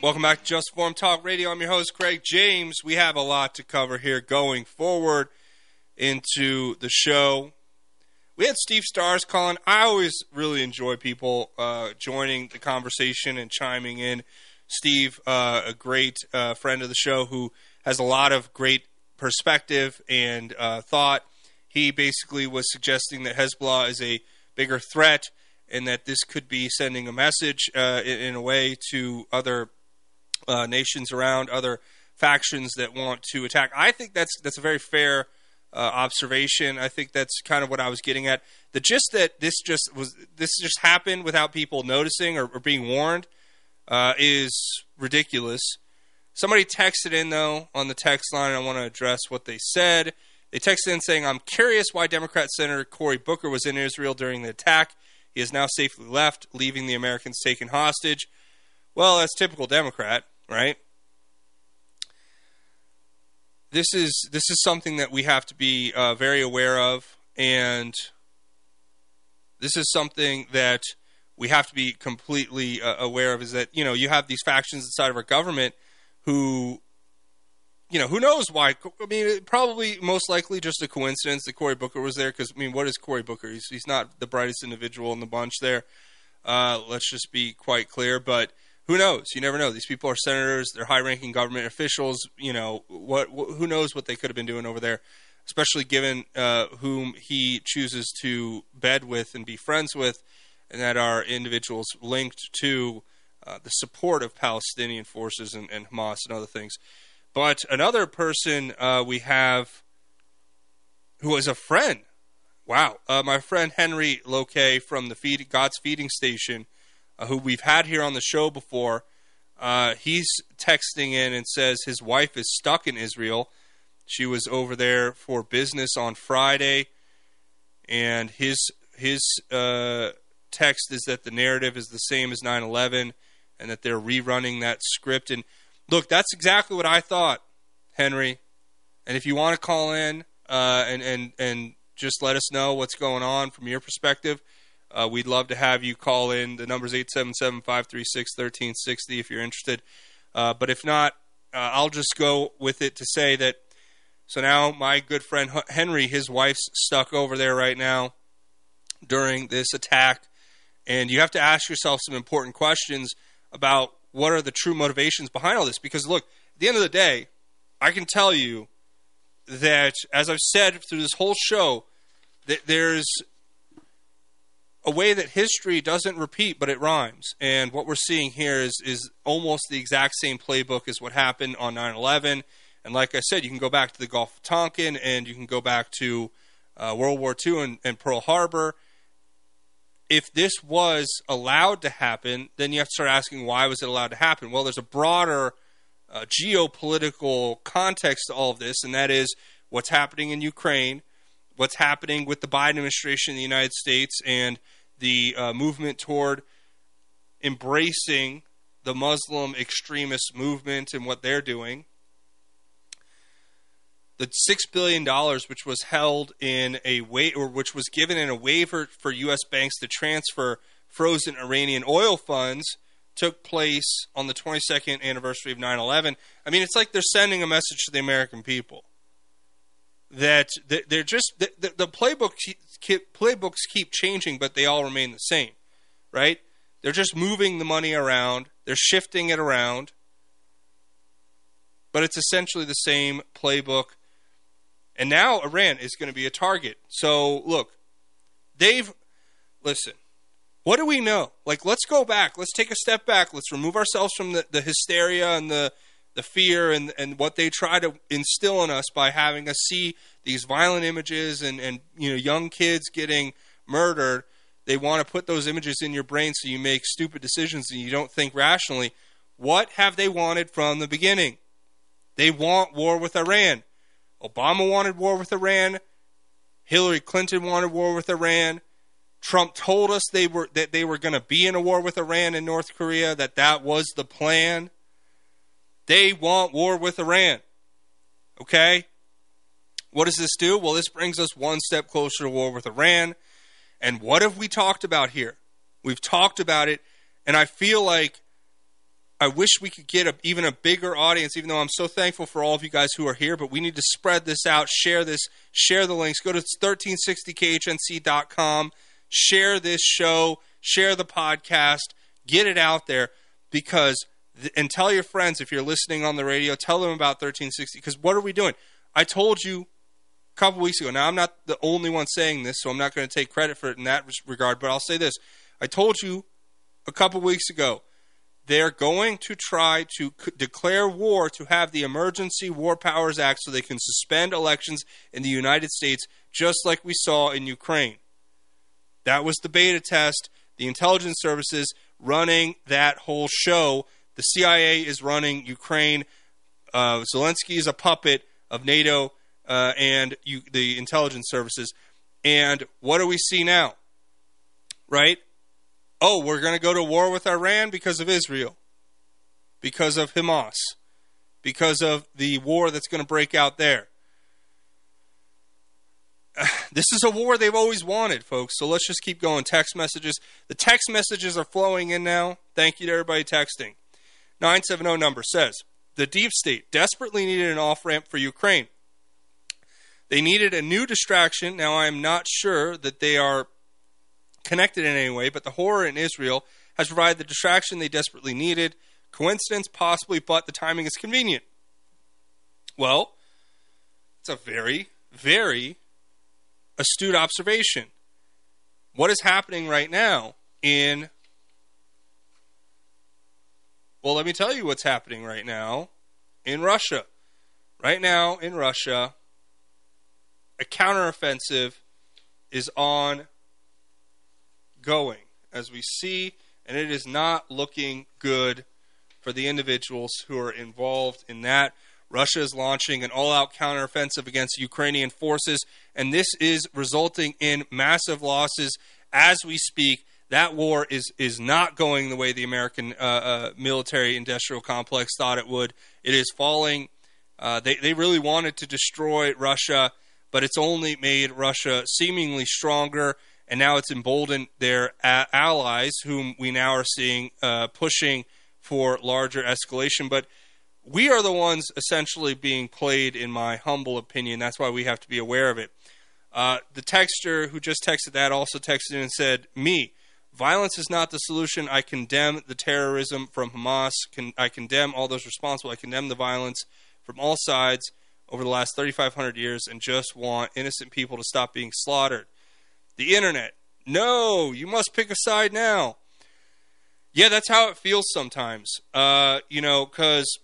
[SPEAKER 2] Welcome back to Just Informed Talk Radio. I'm your host, Craig James. We have a lot to cover here going forward into the show. We had Steve Stars calling. I always really enjoy people uh, joining the conversation and chiming in. Steve, uh, a great uh, friend of the show who has a lot of great perspective and uh, thought. He basically was suggesting that Hezbollah is a bigger threat and that this could be sending a message uh, in, in, a way to other uh, nations around, other factions that want to attack. I think that's that's a very fair uh, observation. I think that's kind of what I was getting at. The gist that this just was this just happened without people noticing or, or being warned uh, is ridiculous. Somebody texted in though on the text line. I want to address what they said. They texted in saying, "I'm curious why Democrat Senator Cory Booker was in Israel during the attack. He has now safely left, leaving the Americans taken hostage." Well, that's typical Democrat, right? This is this is something that we have to be uh, very aware of, and this is something that we have to be completely uh, aware of. Is that you know you have these factions inside of our government who you know, who knows why? I mean, probably most likely just a coincidence that Cory Booker was there. Because I mean, what is Cory Booker? He's he's not the brightest individual in the bunch there. Uh, let's just be quite clear. But who knows? You never know. These people are senators. They're high-ranking government officials. You know what? what who knows what they could have been doing over there? Especially given uh, whom he chooses to bed with and be friends with, and that are individuals linked to uh, the support of Palestinian forces and, and Hamas and other things. But another person uh, we have who is a friend. Wow. Uh, my friend Henry Loque from the Feed, God's Feeding Station, uh, who we've had here on the show before, uh, he's texting in and says his wife is stuck in Israel. She was over there for business on Friday, and his his uh, text is that the narrative is the same as 9/11, and that they're rerunning that script. And Look, that's exactly what I thought, Henry. And if you want to call in uh, and and and just let us know what's going on from your perspective, uh, we'd love to have you call in. The number's 877-536-1360 if you're interested. Uh, but if not, uh, I'll just go with it to say that. So now my good friend Henry, his wife's stuck over there right now during this attack, and you have to ask yourself some important questions about what are the true motivations behind all this? Because look, at the end of the day, I can tell you that, as I've said through this whole show, that there's a way that history doesn't repeat, but it rhymes. And what we're seeing here is is almost the exact same playbook as what happened on 9/11. And like I said, you can go back to the Gulf of Tonkin, and you can go back to uh, World War II and, and Pearl Harbor. If this was allowed to happen, then you have to start asking why was it allowed to happen? Well, there's a broader uh, geopolitical context to all of this, and that is what's happening in Ukraine, what's happening with the Biden administration in the United States, and the uh, movement toward embracing the Muslim extremist movement and what they're doing. The six billion dollars, which was held in a way, or which was given in a waiver for U.S. banks to transfer frozen Iranian oil funds, took place on the 22nd anniversary of 9/11. I mean, it's like they're sending a message to the American people that they're just the playbook playbooks keep changing, but they all remain the same, right? They're just moving the money around, they're shifting it around, but it's essentially the same playbook. And now Iran is going to be a target. So look, they've listen. What do we know? Like, let's go back. Let's take a step back. Let's remove ourselves from the, the hysteria and the the fear and, and what they try to instill in us by having us see these violent images and, and you know young kids getting murdered. They want to put those images in your brain so you make stupid decisions and you don't think rationally. What have they wanted from the beginning? They want war with iran. Obama wanted war with iran. Hillary clinton wanted war with iran. Trump told us they were that they were going to be in a war with iran and north korea that that was the plan they want war with Iran. Okay? What does this do? Well, this brings us one step closer to war with Iran. And what have we talked about here? We've talked about it, and I feel like I wish we could get a, even a bigger audience, even though I'm so thankful for all of you guys who are here. But we need to spread this out, share this, share the links. Go to 1360khnc.com, share this show, share the podcast, get it out there because – and tell your friends if you're listening on the radio, tell them about 1360. Because what are we doing? I told you a couple weeks ago. Now I'm not the only one saying this, so I'm not going to take credit for it in that regard. But I'll say this: I told you a couple weeks ago they're going to try to c- declare war to have the Emergency War Powers Act so they can suspend elections in the United States, just like we saw in Ukraine. That was the beta test. The intelligence services running that whole show the CIA is running Ukraine. Uh, Zelensky is a puppet of NATO uh, and you, the intelligence services. And what do we see now? Right? Oh, we're going to go to war with Iran because of Israel, because of Hamas, because of the war that's going to break out there. This is a war they've always wanted, folks. So let's just keep going. Text messages. The text messages are flowing in now. Thank you to everybody texting. 970 number says the deep state desperately needed an off ramp for Ukraine. They needed a new distraction. Now, I am not sure that they are connected in any way, but the horror in Israel has provided the distraction they desperately needed. Coincidence, possibly, but the timing is convenient. Well, it's a very, very astute observation. What is happening right now in well, let me tell you what's happening right now in Russia. Right now in Russia, a counteroffensive is on going as we see, and it is not looking good for the individuals who are involved in that. Russia is launching an all out counteroffensive against Ukrainian forces, and this is resulting in massive losses as we speak that war is is not going the way the American uh, uh, military industrial complex thought it would. It is falling. Uh, they they really wanted to destroy Russia, but it's only made Russia seemingly stronger, and now it's emboldened their a- allies, whom we now are seeing uh, pushing for larger escalation. But we are the ones essentially being played, in my humble opinion. That's why we have to be aware of it. Uh, the texter who just texted that also texted in and said, "Me." Violence is not the solution. I condemn the terrorism from Hamas. I condemn all those responsible. I condemn the violence from all sides over the last 3,500 years and just want innocent people to stop being slaughtered. The internet. No, you must pick a side now. Yeah, that's how it feels sometimes. Uh, you know, because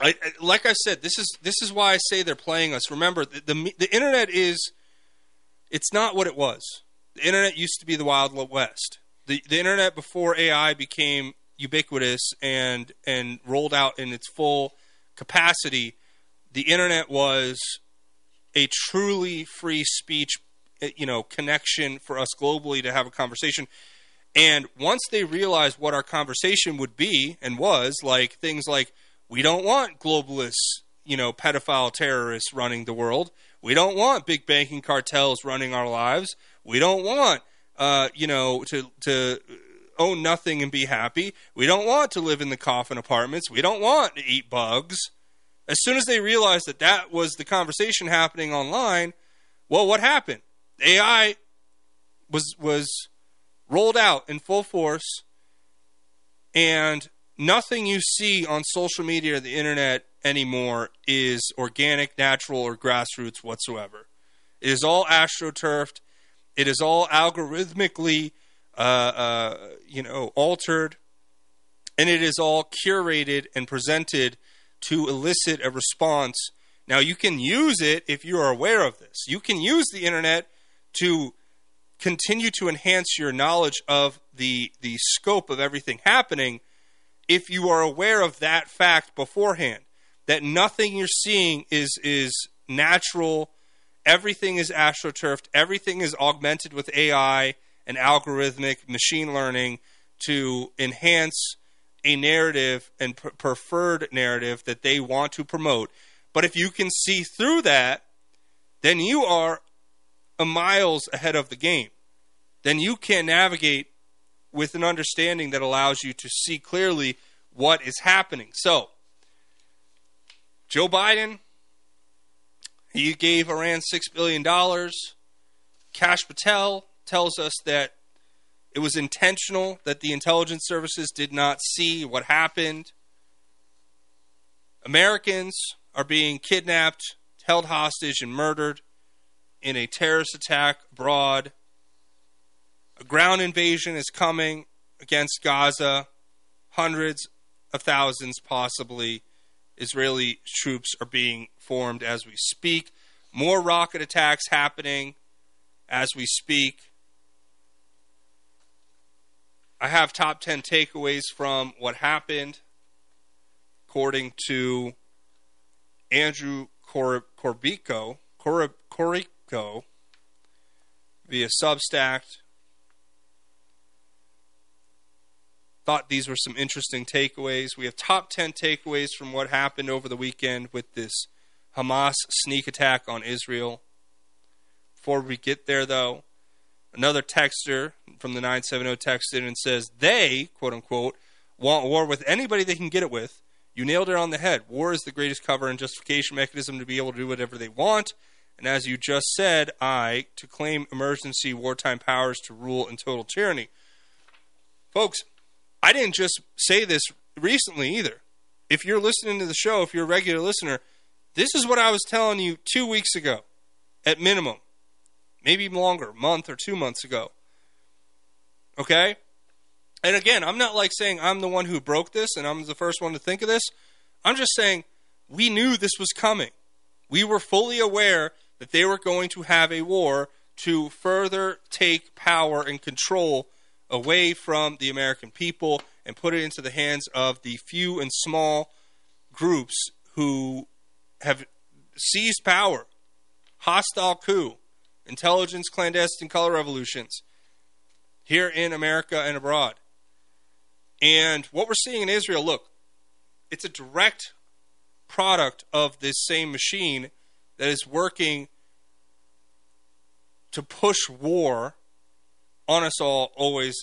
[SPEAKER 2] I, I, like I said, this is this is why I say they're playing us. Remember, the, the the internet is it's not what it was. The internet used to be the Wild West. The the internet before AI became ubiquitous and and rolled out in its full capacity. The internet was a truly free speech, eh, you know, connection for us globally to have a conversation. And once they realized what our conversation would be and was, like things like we don't want globalists, you know, pedophile terrorists running the world. We don't want big banking cartels running our lives. We don't want, uh, you know, to to own nothing and be happy. We don't want to live in the coffin apartments. We don't want to eat bugs. As soon as they realized that that was the conversation happening online, well, what happened? AI was was rolled out in full force, and nothing you see on social media or the internet anymore is organic, natural, or grassroots whatsoever. It is all astroturfed. It is all algorithmically, uh, uh, you know, altered, and it is all curated and presented to elicit a response. Now, you can use it if you are aware of this. You can use the internet to continue to enhance your knowledge of the the scope of everything happening if you are aware of that fact beforehand that nothing you're seeing is is natural everything is astroturfed everything is augmented with AI and algorithmic machine learning to enhance a narrative and preferred narrative that they want to promote but if you can see through that then you are a miles ahead of the game, then you can navigate with an understanding that allows you to see clearly what is happening. So, Joe Biden, he gave Iran $6 billion. Kash Patel tells us that it was intentional that the intelligence services did not see what happened. Americans are being kidnapped, held hostage, and murdered in a terrorist attack abroad. A ground invasion is coming against Gaza. Hundreds of thousands, possibly, Israeli troops are being formed as we speak. More rocket attacks happening as we speak. I have top 10 takeaways from what happened, according to Andrew Cor- Korybko. Cor- Cor- go via Substack. Thought these were some interesting takeaways. We have top 10 takeaways from what happened over the weekend with this Hamas sneak attack on Israel. Before we get there, though, another texter from the 970 texted and says they, quote unquote, want war with anybody they can get it with. You nailed it on the head. War is the greatest cover and justification mechanism to be able to do whatever they want. And as you just said, I, to claim emergency wartime powers to rule in total tyranny. Folks, I didn't just say this recently either. If you're listening to the show, if you're a regular listener, this is what I was telling you two weeks ago, at minimum. Maybe longer, month or two months ago. Okay? And again, I'm not like saying I'm the one who broke this and I'm the first one to think of this. I'm just saying we knew this was coming. We were fully aware that they were going to have a war to further take power and control away from the American people and put it into the hands of the few and small groups who have seized power. Hostile coup, intelligence, clandestine color revolutions here in America and abroad. And what we're seeing in Israel, look, it's a direct product of this same machine that is working to push war on us all always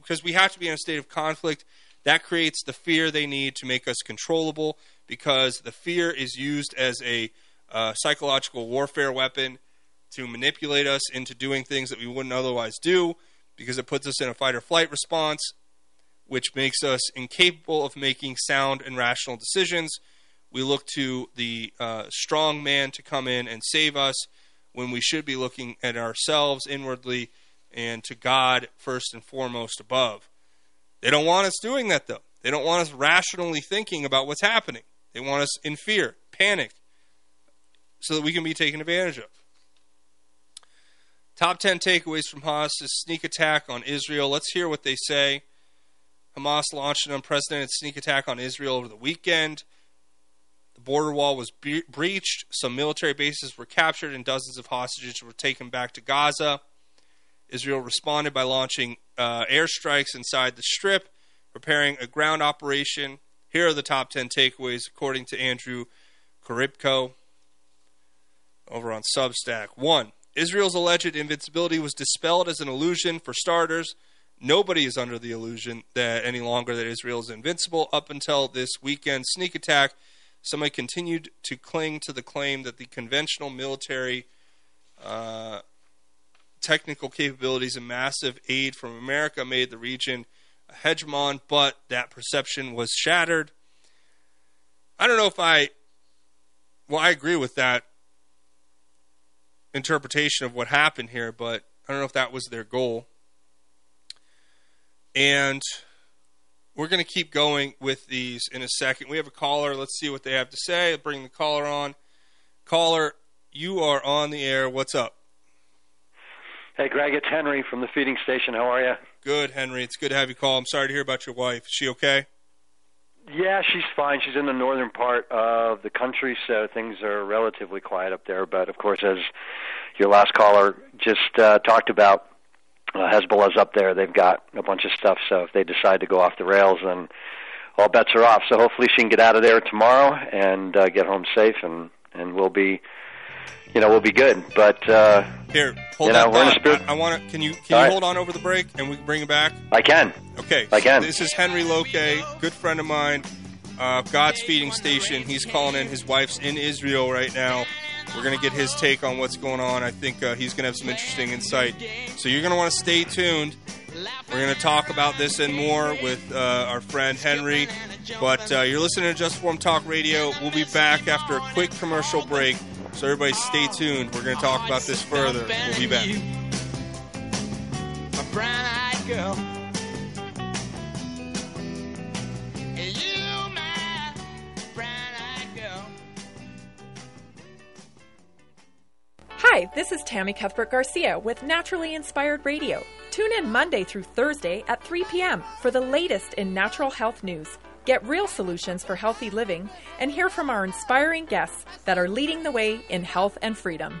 [SPEAKER 2] because we have to be in a state of conflict. That creates the fear they need to make us controllable because the fear is used as a uh, psychological warfare weapon to manipulate us into doing things that we wouldn't otherwise do because it puts us in a fight or flight response which makes us incapable of making sound and rational decisions. We look to the uh, strong man to come in and save us when we should be looking at ourselves inwardly and to God first and foremost above. They don't want us doing that, though. They don't want us rationally thinking about what's happening. They want us in fear, panic, so that we can be taken advantage of. Top 10 takeaways from Hamas sneak attack on Israel. Let's hear what they say. Hamas launched an unprecedented sneak attack on Israel over the weekend. The border wall was bre- breached, some military bases were captured, and dozens of hostages were taken back to Gaza. Israel responded by launching uh, airstrikes inside the strip, preparing a ground operation. Here are the top 10 takeaways according to Andrew Korybko over on Substack. One, Israel's alleged invincibility was dispelled as an illusion. For starters, nobody is under the illusion that any longer that Israel is invincible. Up until this weekend sneak attack, somebody continued to cling to the claim that the conventional military uh, technical capabilities and massive aid from America made the region a hegemon, but that perception was shattered. I don't know if I, well, I agree with that interpretation of what happened here, but I don't know if that was their goal. And we're going to keep going with these in a second. We have a caller. Let's see what they have to say. I'll bring the caller on. Caller, you are on the air. What's up?
[SPEAKER 17] Hey, Greg, it's Henry from the feeding station. How are you?
[SPEAKER 2] Good, Henry. It's good to have you call. I'm sorry to hear about your wife. Is she okay?
[SPEAKER 17] Yeah, she's fine. She's in the northern part of the country, so things are relatively quiet up there. But of course, as your last caller just uh, talked about, uh, Hezbollah's up there. They've got a bunch of stuff. So if they decide to go off the rails, then all bets are off. So hopefully she can get out of there tomorrow and uh, get home safe, and and we'll be, you know, we'll be good. But uh,
[SPEAKER 2] here, hold
[SPEAKER 17] you know,
[SPEAKER 2] that
[SPEAKER 17] we're in spirit.
[SPEAKER 2] I, I want to. Can you can
[SPEAKER 17] All
[SPEAKER 2] you
[SPEAKER 17] right.
[SPEAKER 2] hold on over the break and we can bring it back?
[SPEAKER 17] I can.
[SPEAKER 2] Okay.
[SPEAKER 17] I can.
[SPEAKER 2] This is Henry Loke, good friend of mine, uh, God's Feeding Station. He's calling in. His wife's in Israel right now. We're going to get his take on what's going on. I think uh, he's going to have some interesting insight. So you're going to want to stay tuned. We're going to talk about this and more with uh, our friend Henry. But uh, you're listening to Just Informed Talk Radio. We'll be back after a quick commercial break. So everybody stay tuned. We're going to talk about this further. We'll be back.
[SPEAKER 18] A brown-eyed girl. You, my brown-eyed girl.
[SPEAKER 19] Hi, this is Tammy Cuthbert Garcia with Naturally Inspired Radio. Tune in Monday through Thursday at 3 p.m. for the latest in natural health news. Get real solutions for healthy living and hear from our inspiring guests that are leading the way in health and freedom.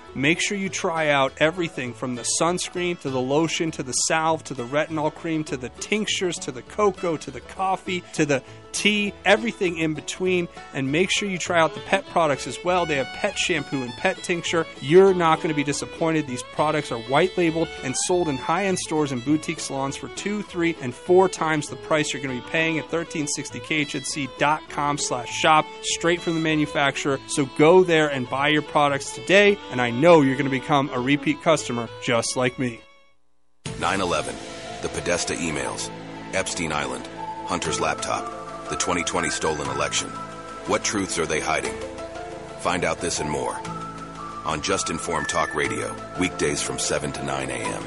[SPEAKER 20] make sure you try out everything from the sunscreen to the lotion to the salve to the retinol cream to the tinctures to the cocoa to the coffee to the tea, everything in between. And make sure you try out the pet products as well. They have pet shampoo and pet tincture. You're not going to be disappointed. These products are white labeled and sold in high end stores and boutique salons for two, three, and four times the price you're going to be paying at 1360khnc.com slash shop, straight from the manufacturer. So go there and buy your products today, and I know you're going to become a repeat customer just like me.
[SPEAKER 21] 9 11, the Podesta emails, Epstein Island, Hunter's laptop, the 2020 stolen election. What truths are they hiding? Find out this and more on Just Informed Talk Radio, weekdays from 7 to 9 a.m.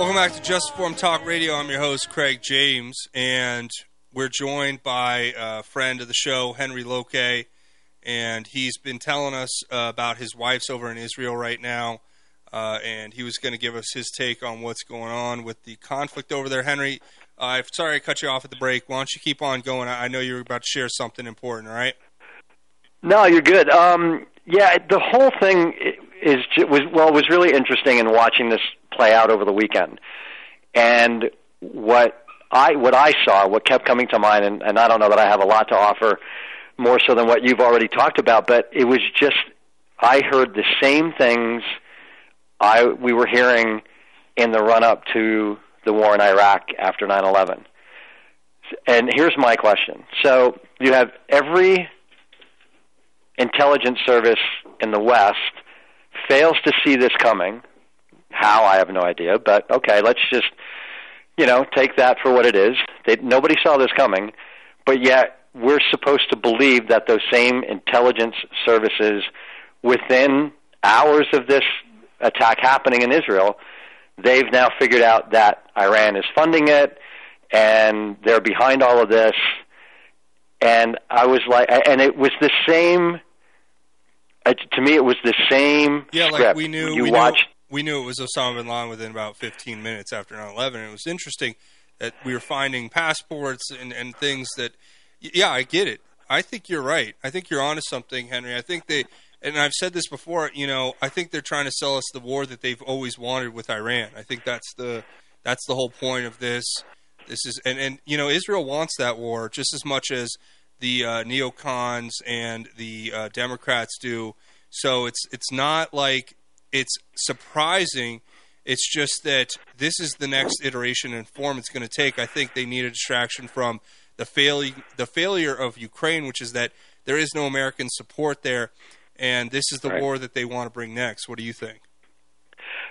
[SPEAKER 2] Welcome back to Just Informed Talk Radio. I'm your host, Craig James, and we're joined by a friend of the show, Henry Loke, and he's been telling us uh, about his wife's over in Israel right now. uh, and he was going to give us his take on what's going on with the conflict over there. Henry, uh, sorry I cut you off at the break. Why don't you keep on going? I know you were about to share something important. All right.
[SPEAKER 17] No, you're good. Um, yeah, the whole thing is was well was really interesting in watching this play out over the weekend, and what I what I saw, what kept coming to mind, and, and I don't know that I have a lot to offer more so than what you've already talked about, but it was just I heard the same things I we were hearing in the run up to the war in Iraq after 9/11. And here's my question. So you have every intelligence service in the West fails to see this coming. How I have no idea, but okay, let's just you know take that for what it is. They, nobody saw this coming, but yet we're supposed to believe that those same intelligence services, within hours of this attack happening in Israel, they've now figured out that Iran is funding it, and they're behind all of this. And I was like, and it was the same. Uh, to me, it was the same.
[SPEAKER 2] Yeah, like
[SPEAKER 17] script.
[SPEAKER 2] we knew
[SPEAKER 17] You
[SPEAKER 2] we
[SPEAKER 17] watched.
[SPEAKER 2] We knew it was Osama bin Laden within about 15 minutes after 9/11. It was interesting that we were finding passports and and things that. Yeah, I get it. I think you're right. I think you're onto something, Henry. I think they. And I've said this before, you know, I think they're trying to sell us the war that they've always wanted with Iran. I think that's the that's the whole point of this. This is and and you know Israel wants that war just as much as the uh, neocons and the uh, Democrats do. So it's it's not like it's surprising. It's just that this is the next iteration and form it's going to take. I think they need a distraction from the failure the failure of Ukraine, which is that there is no American support there, and this is the
[SPEAKER 17] Right.
[SPEAKER 2] war that they want to bring next. What do you think?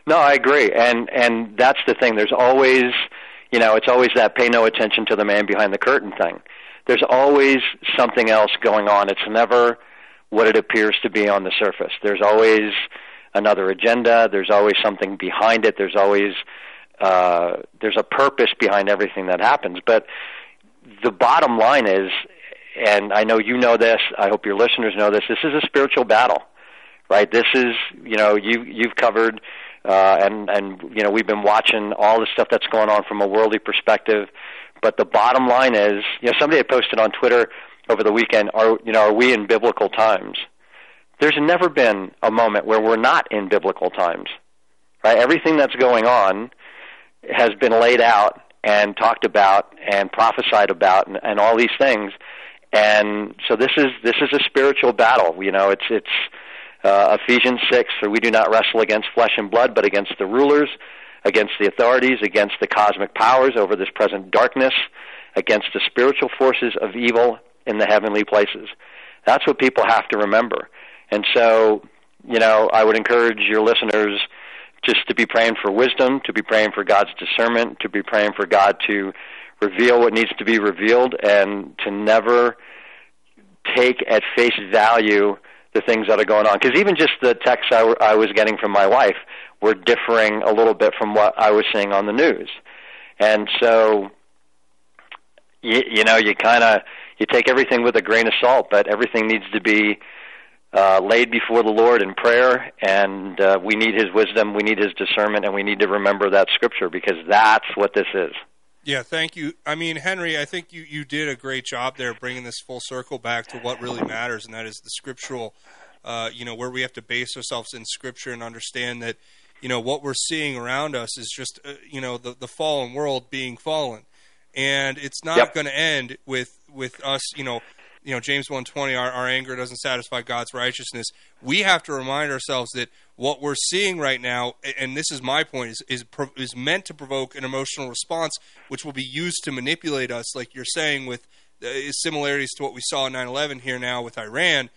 [SPEAKER 17] No, I agree, and and that's the thing. There's always, you know, it's always that pay no attention to the man behind the curtain thing. There's always something else going on. It's never what it appears to be on the surface. There's always another agenda. There's always something behind it. There's always uh, there's a purpose behind everything that happens. But the bottom line is, and I know you know this. I hope your listeners know this. This is a spiritual battle right? This is you know you you've covered uh, and and you know we've been watching all the stuff that's going on from a worldly perspective. But the bottom line is, you know, somebody had posted on Twitter over the weekend, are you know, are we in biblical times? There's never been a moment where we're not in biblical times, right? Everything that's going on has been laid out and talked about and prophesied about and, and all these things. And so this is this is a spiritual battle. You know, it's it's uh, Ephesians 6, for we do not wrestle against flesh and blood, but against the rulers, against the authorities, against the cosmic powers over this present darkness, against the spiritual forces of evil in the heavenly places. That's what people have to remember. And so, you know, I would encourage your listeners just to be praying for wisdom, to be praying for God's discernment, to be praying for God to reveal what needs to be revealed, and to never take at face value the things that are going on. Because even just the texts I, was getting from my wife were differing a little bit from what I was seeing on the news, and so you, you know you kind of you take everything with a grain of salt, but everything needs to be uh, laid before the Lord in prayer, and uh, we need His wisdom, we need His discernment, and we need to remember that Scripture because that's what this is.
[SPEAKER 2] Yeah, thank you. I mean, Henry, I think you, you did a great job there bringing this full circle back to what really matters, and that is the scriptural, uh, you know, where we have to base ourselves in Scripture and understand that, you know, what we're seeing around us is just, uh, you know, the, the fallen world being fallen. And it's not
[SPEAKER 17] Yep.
[SPEAKER 2] going to end with, with us, you know, you know James 120 our, our anger doesn't satisfy God's righteousness we have to remind ourselves that what we're seeing right now and this is my point is is, is meant to provoke an emotional response which will be used to manipulate us like you're saying with uh, similarities to what we saw in 9/11 here now with Iran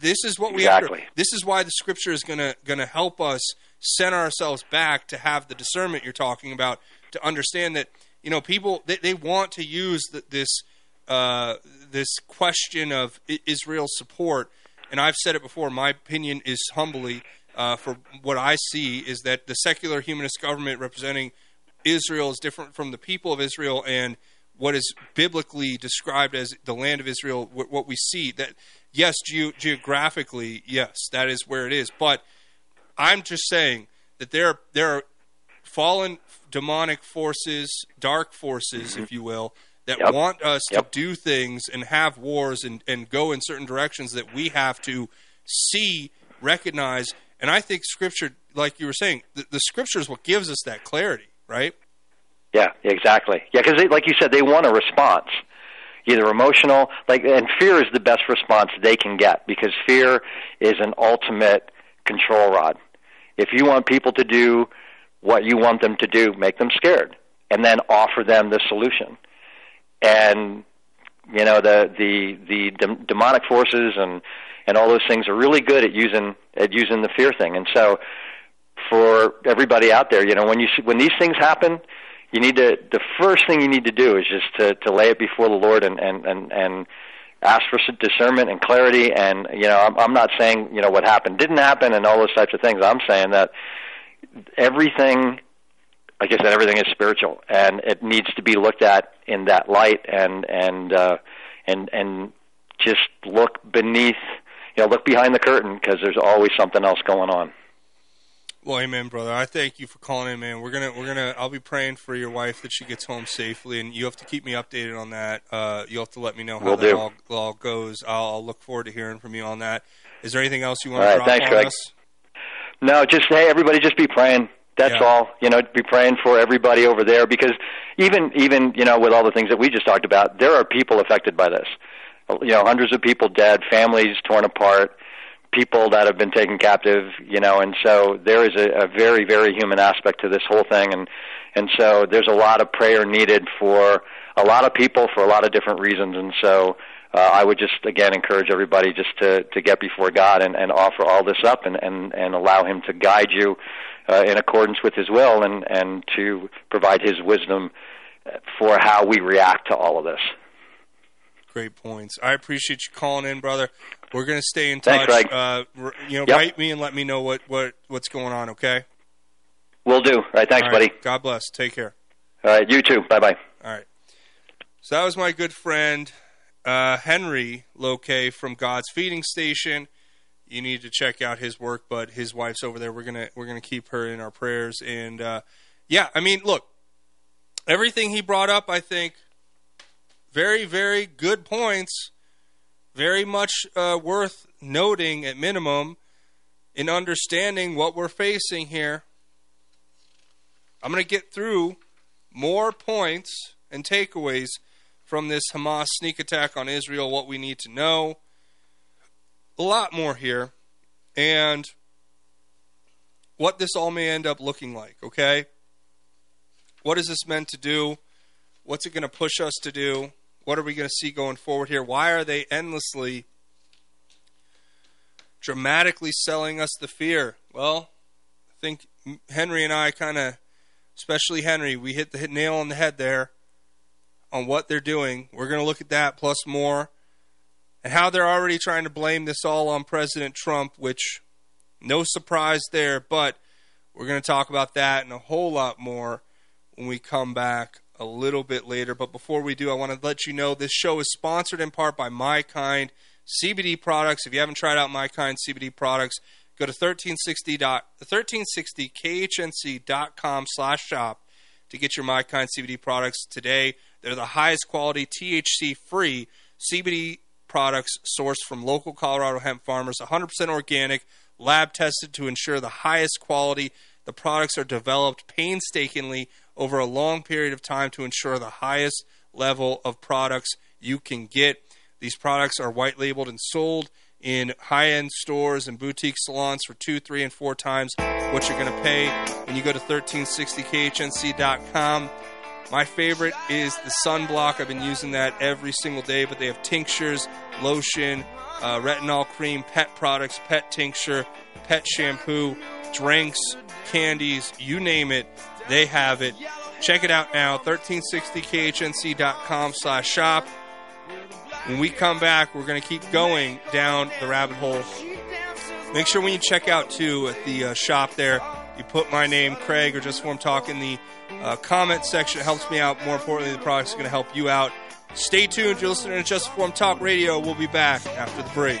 [SPEAKER 2] this is what we have
[SPEAKER 17] Exactly.
[SPEAKER 2] to this is why the scripture is going to going to help us center ourselves back to have the discernment you're talking about to understand that you know people they, they want to use th this uh, this question of I- Israel's support, and I've said it before. My opinion is humbly, uh, for what I see, is that the secular humanist government representing Israel is different from the people of Israel and what is biblically described as the land of Israel. What, what we see that yes, ge- geographically, yes, that is where it is, but I'm just saying that there there are fallen demonic forces, dark forces, if you will, that
[SPEAKER 17] Yep.
[SPEAKER 2] want us
[SPEAKER 17] Yep.
[SPEAKER 2] to do things and have wars and, and go in certain directions that we have to see, recognize. And I think Scripture, like you were saying, the, the Scripture is what gives us that clarity, right?
[SPEAKER 17] Yeah, exactly. Yeah, because like you said, they want a response, either emotional, like, and fear is the best response they can get because fear is an ultimate control rod. If you want people to do what you want them to do, make them scared, and then offer them the solution. And you know the the the dem- demonic forces and and all those things are really good at using at using the fear thing. And so for everybody out there, you know, when you see, when these things happen, you need to the first thing you need to do is just to to lay it before the Lord and and and and ask for discernment and clarity. And you know, I'm, I'm not saying you know what happened didn't happen and all those types of things. I'm saying that everything, like I said, everything is spiritual and it needs to be looked at in that light and and uh, and and just look beneath, you know, look behind the curtain because there's always something else going on.
[SPEAKER 2] Well, amen, brother. I thank you for calling in, man. We're gonna, we're gonna. I'll be praying for your wife that she gets home safely, and you have to keep me updated on that. Uh, you'll have to let me know how
[SPEAKER 17] Will
[SPEAKER 2] that
[SPEAKER 17] do.
[SPEAKER 2] all, all goes. I'll, I'll look forward to hearing from you on that. Is there anything else you want
[SPEAKER 17] All
[SPEAKER 2] to
[SPEAKER 17] right,
[SPEAKER 2] drop
[SPEAKER 17] thanks,
[SPEAKER 2] on
[SPEAKER 17] Greg.
[SPEAKER 2] us?
[SPEAKER 17] No, just hey, everybody, just be praying. That's
[SPEAKER 2] Yeah.
[SPEAKER 17] all. You know, be praying for everybody over there because even even you know with all the things that we just talked about, there are people affected by this. You know, hundreds of people dead, families torn apart, people that have been taken captive. You know, and so there is a, a very very human aspect to this whole thing, and and so there's a lot of prayer needed for a lot of people for a lot of different reasons, and so. Uh, I would just again encourage everybody just to, to get before God and, and offer all this up and, and, and allow Him to guide you uh, in accordance with His will and, and to provide His wisdom for how we react to all of this.
[SPEAKER 2] Great points. I appreciate you calling in, brother. We're gonna stay in touch.
[SPEAKER 17] Thanks.
[SPEAKER 2] Uh, you know,
[SPEAKER 17] Yep.
[SPEAKER 2] write me and let me know what, what what's going on. Okay.
[SPEAKER 17] Will do. All right, thanks,
[SPEAKER 2] All right.
[SPEAKER 17] buddy.
[SPEAKER 2] God bless. Take care.
[SPEAKER 17] All right, you too. Bye bye.
[SPEAKER 2] All right. So that was my good friend uh, Henry Loke from God's Feeding Station. You need to check out his work, but his wife's over there. We're gonna we're gonna keep her in our prayers. And uh, yeah, I mean, look, everything he brought up, I think, very very good points. Very much uh, worth noting at minimum in understanding what we're facing here. I'm to get through more points and takeaways from this Hamas sneak attack on Israel, what we need to know. A lot more here. And what this all may end up looking like, okay? What is this meant to do? What's it going to push us to do? What are we going to see going forward here? Why are they endlessly, dramatically selling us the fear? Well, I think Henry and I kind of, especially Henry, we hit the nail on the head there on what they're doing. We're going to look at that plus more and how they're already trying to blame this all on President Trump, which no surprise there, but we're going to talk about that and a whole lot more when we come back a little bit later. But before we do, I want to let you know this show is sponsored in part by My Kind CBD products. If you haven't tried out My Kind CBD products, go to 1360 dot, 1360khnc.com slash shop to get your My Kind CBD products today. They're the highest quality THC free CBD products sourced from local Colorado hemp farmers, 100% organic, lab tested to ensure the highest quality. The products are developed painstakingly over a long period of time to ensure the highest level of products you can get. These products are white labeled and sold in high end stores and boutique salons for two, three, and four times what you're going to pay when you go to 1360khnc.com. My favorite is the sunblock. I've been using that every single day, but they have tinctures, lotion, uh, retinol cream, pet products, pet tincture, pet shampoo, drinks, candies, you name it, they have it. Check it out now, 1360khnc.com slash shop. When we come back, we're going to keep going down the rabbit hole. Make sure when you check out, too, at the uh, shop there, you put my name, Craig, or just Form Talk in the uh, comment section. Helps me out. More importantly, the product's are going to help you out. Stay tuned. You're listening to Just Informed Talk Radio. We'll be back after the break.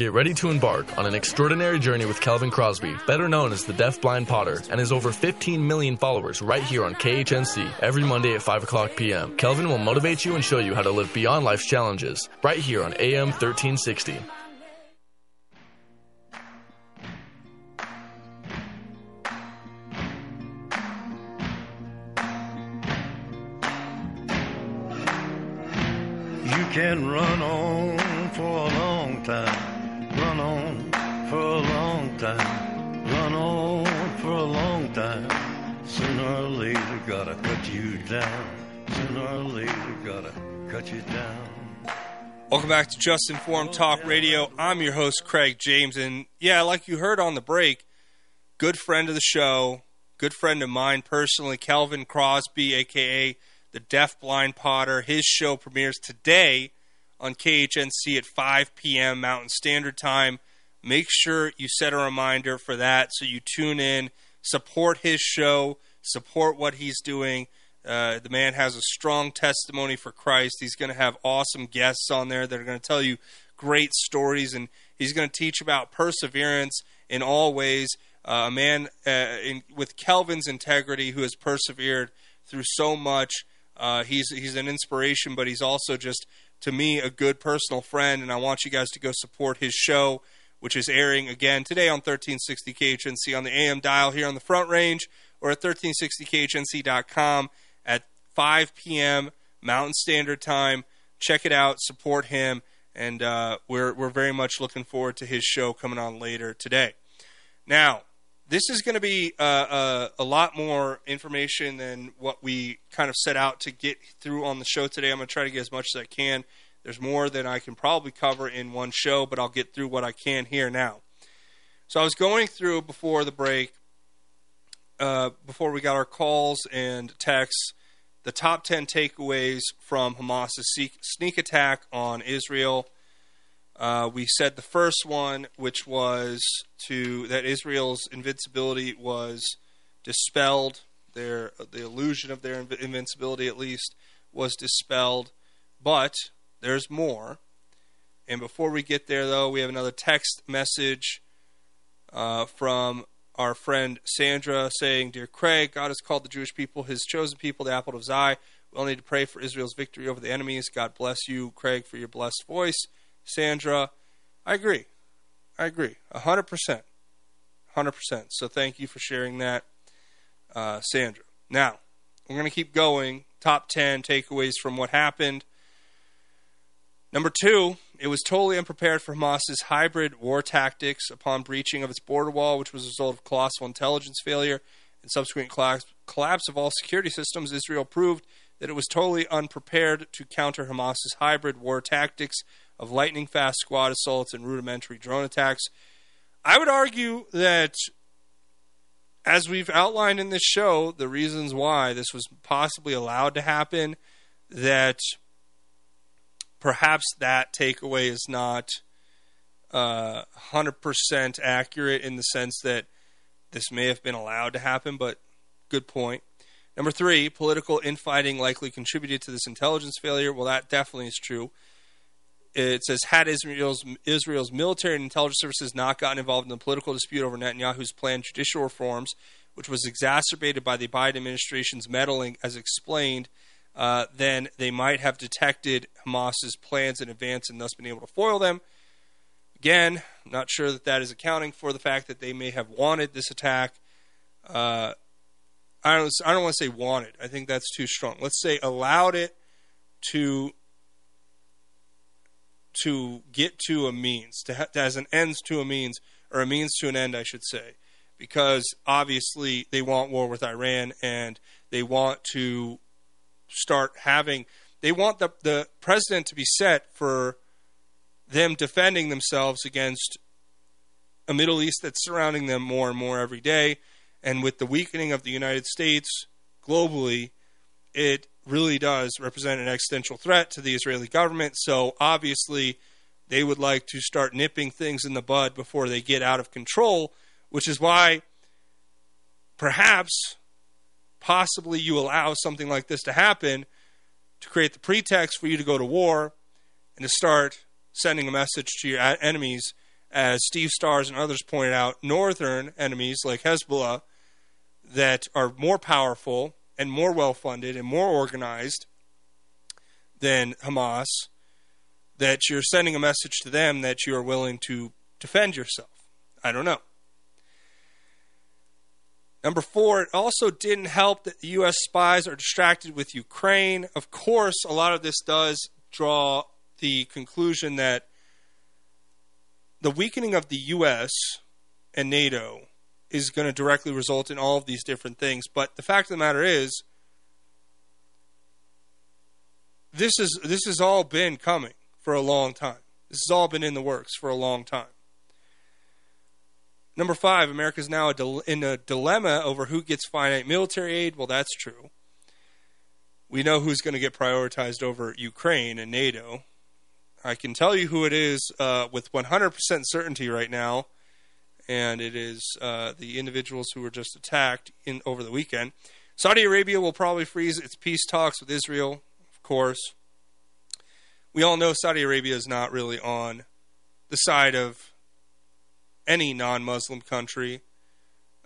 [SPEAKER 22] Get ready to embark on an extraordinary journey with Kelvin Crosby, better known as the Deaf Blind Potter, and his over 15 million followers right here on KHNC every Monday at 5 o'clock p.m. Kelvin will motivate you and show you how to live beyond life's challenges right here on AM 1360.
[SPEAKER 23] You can run on for a long time, for a long time, run on for a long time. Sooner or later, gotta cut you down. Sooner or later, gotta cut you down.
[SPEAKER 2] Welcome back to Just Informed Talk Radio. I'm your host, Craig James. And yeah, like you heard on the break, good friend of the show, good friend of mine personally, Kelvin Crosby, aka the Deaf Blind Potter. His show premieres today on KHNC at 5 p.m. Mountain Standard Time. Make sure you set a reminder for that so you tune in, support his show, support what he's doing. Uh, the man has a strong testimony for Christ. He's going to have awesome guests on there that are going to tell you great stories, and he's going to teach about perseverance in all ways. Uh, a man uh, in, with Kelvin's integrity who has persevered through so much. Uh, he's he's an inspiration, but he's also just to me a good personal friend, and I want you guys to go support his show, which is airing again today on 1360 KHNC on the AM dial here on the Front Range, or at 1360KHNC.com at 5 p.m. Mountain Standard Time. Check it out, support him, and uh, we're we're very much looking forward to his show coming on later today. Now, this is going to be uh, uh, a lot more information than what we kind of set out to get through on the show today. I'm going to try to get as much as I can. There's more than I can probably cover in one show, but I'll get through what I can here now. So I was going through before the break, uh, before we got our calls and texts, the top 10 takeaways from Hamas's sneak attack on Israel. Uh, we said the first one, which was to that Israel's invincibility was dispelled. Their the illusion of their invincibility, at least, was dispelled. But there's more. And before we get there, though, we have another text message uh, from our friend Sandra saying, "Dear Craig, God has called the Jewish people His chosen people, the apple of His eye. We all need to pray for Israel's victory over the enemies. God bless you, Craig, for your blessed voice." Sandra, I agree. I agree. 100%. 100%. So thank you for sharing that, uh, Sandra. Now, we're going to keep going. Top 10 takeaways from what happened. Number two, it was totally unprepared for Hamas's hybrid war tactics upon breaching of its border wall, which was a result of colossal intelligence failure and subsequent collapse, of all security systems. Israel proved that it was totally unprepared to counter Hamas's hybrid war tactics of lightning fast squad assaults and rudimentary drone attacks. I would argue that, as we've outlined in this show, the reasons why this was possibly allowed to happen, that perhaps that takeaway is not uh, 100% accurate in the sense that this may have been allowed to happen, but good point. Number three, political infighting likely contributed to this intelligence failure. Well, that definitely is true it says had Israel's Israel's military and intelligence services not gotten involved in the political dispute over Netanyahu's planned judicial reforms, which was exacerbated by the Biden administration's meddling, as explained, uh, then they might have detected Hamas's plans in advance and thus been able to foil them. Again, I'm not sure that that is accounting for the fact that they may have wanted this attack. Uh, I don't. I don't want to say wanted. I think that's too strong. Let's say allowed it to to get to a means, to ha- as an ends to a means, or a means to an end, I should say, because obviously they want war with Iran and they want to start having, they want the, the president to be set for them defending themselves against a Middle East that's surrounding them more and more every day. And with the weakening of the United States globally, it really does represent an existential threat to the Israeli government. So obviously, they would like to start nipping things in the bud before they get out of control, which is why perhaps, possibly, you allow something like this to happen to create the pretext for you to go to war and to start sending a message to your enemies. As Steve Stars and others pointed out, northern enemies like Hezbollah that are more powerful and more well funded and more organized than Hamas, that you're sending a message to them that you are willing to defend yourself. I don't know. Number four, it also didn't help that the U.S. spies are distracted with Ukraine. Of course, a lot of this does draw the conclusion that the weakening of the U.S. and NATO is going to directly result in all of these different things. But the fact of the matter is, this is this has all been coming for a long time. This has all been in the works for a long time. Number five, America is now a dil- in a dilemma over who gets finite military aid. Well, that's true. We know who's going to get prioritized over Ukraine and NATO. I can tell you who it is uh, with 100% certainty right now, and it is uh, the individuals who were just attacked in over the weekend. Saudi Arabia will probably freeze its peace talks with Israel, of course. We all know Saudi Arabia is not really on the side of any non-Muslim country.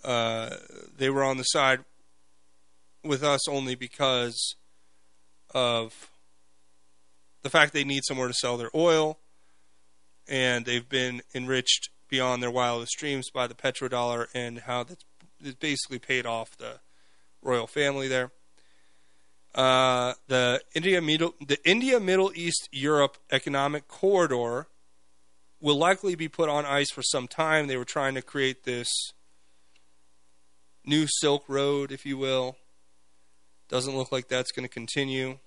[SPEAKER 2] Uh, they were on the side with us only because of the fact they need somewhere to sell their oil, and they've been enriched beyond their wildest dreams by the petrodollar and how that's basically paid off the royal family there. Uh, the India Middle the India Middle East Europe economic corridor will likely be put on ice for some time. They were trying to create this new Silk Road, if you will. Doesn't look like that's going to continue.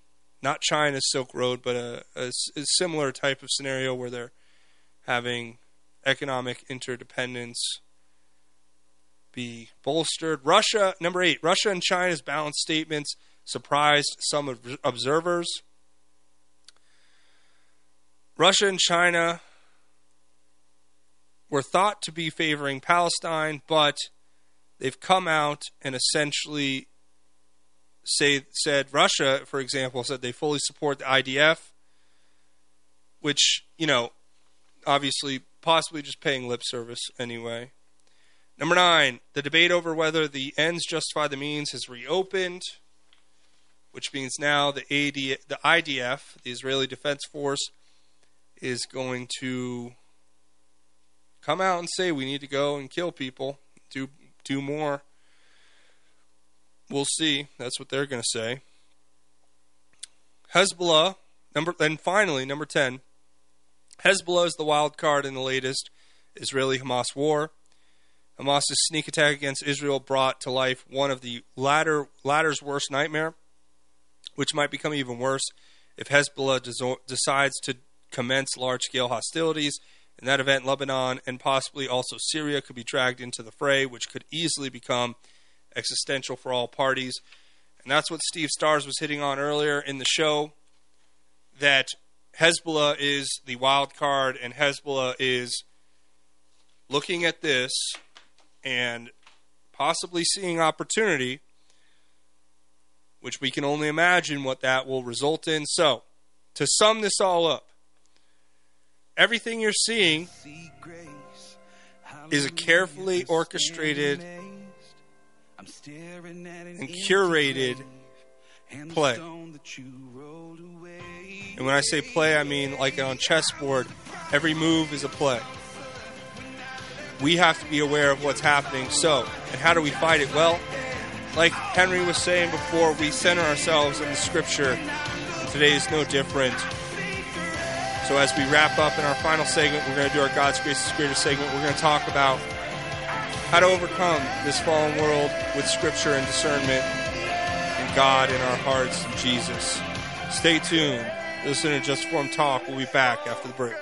[SPEAKER 2] Not China's Silk Road, but a, a, a similar type of scenario where they're having economic interdependence be bolstered. Russia, number eight, Russia and China's balanced statements surprised some observers. Russia and China were thought to be favoring Palestine, but they've come out and essentially say said Russia, for example, said they fully support the IDF, which you know, obviously, possibly just paying lip service anyway. Number nine, the debate over whether the ends justify the means has reopened, which means now the AD, the IDF, the Israeli Defense Force, is going to come out and say we need to go and kill people, do do more. We'll see. That's what they're going to say. Hezbollah number and finally number 10. Hezbollah is the wild card in the latest Israeli Hamas war. Hamas's sneak attack against Israel brought to life one of the latter latter's worst nightmare, which might become even worse if Hezbollah decides to commence large-scale hostilities in that event, Lebanon and possibly also Syria could be dragged into the fray, which could easily become existential for all parties. And that's what Steve Stars was hitting on earlier in the show that Hezbollah is the wild card, and Hezbollah is looking at this and possibly seeing opportunity, which we can only imagine what that will result in. So, to sum this all up, everything you're seeing is a carefully orchestrated and curated play. And when I say play, I mean like on chessboard, every move is a play. We have to be aware of what's happening. So, and how do we fight it? Well, like Henry was saying before, we center ourselves in the scripture. Today is no different. So as we wrap up in our final segment, we're going to do our God's Grace is Greater segment. We're going to talk about how to overcome this fallen world with Scripture and discernment and God in our hearts and Jesus. Stay tuned. Listen to Just Informed Talk. We'll be back after the break.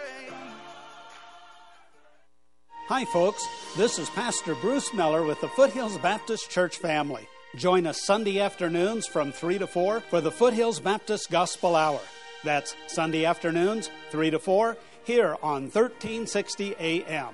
[SPEAKER 24] Hi, folks. This is Pastor Bruce Miller with the Foothills Baptist Church family. Join us Sunday afternoons from 3 to 4 for the Foothills Baptist Gospel Hour. That's Sunday afternoons, 3 to 4, here on 1360 AM.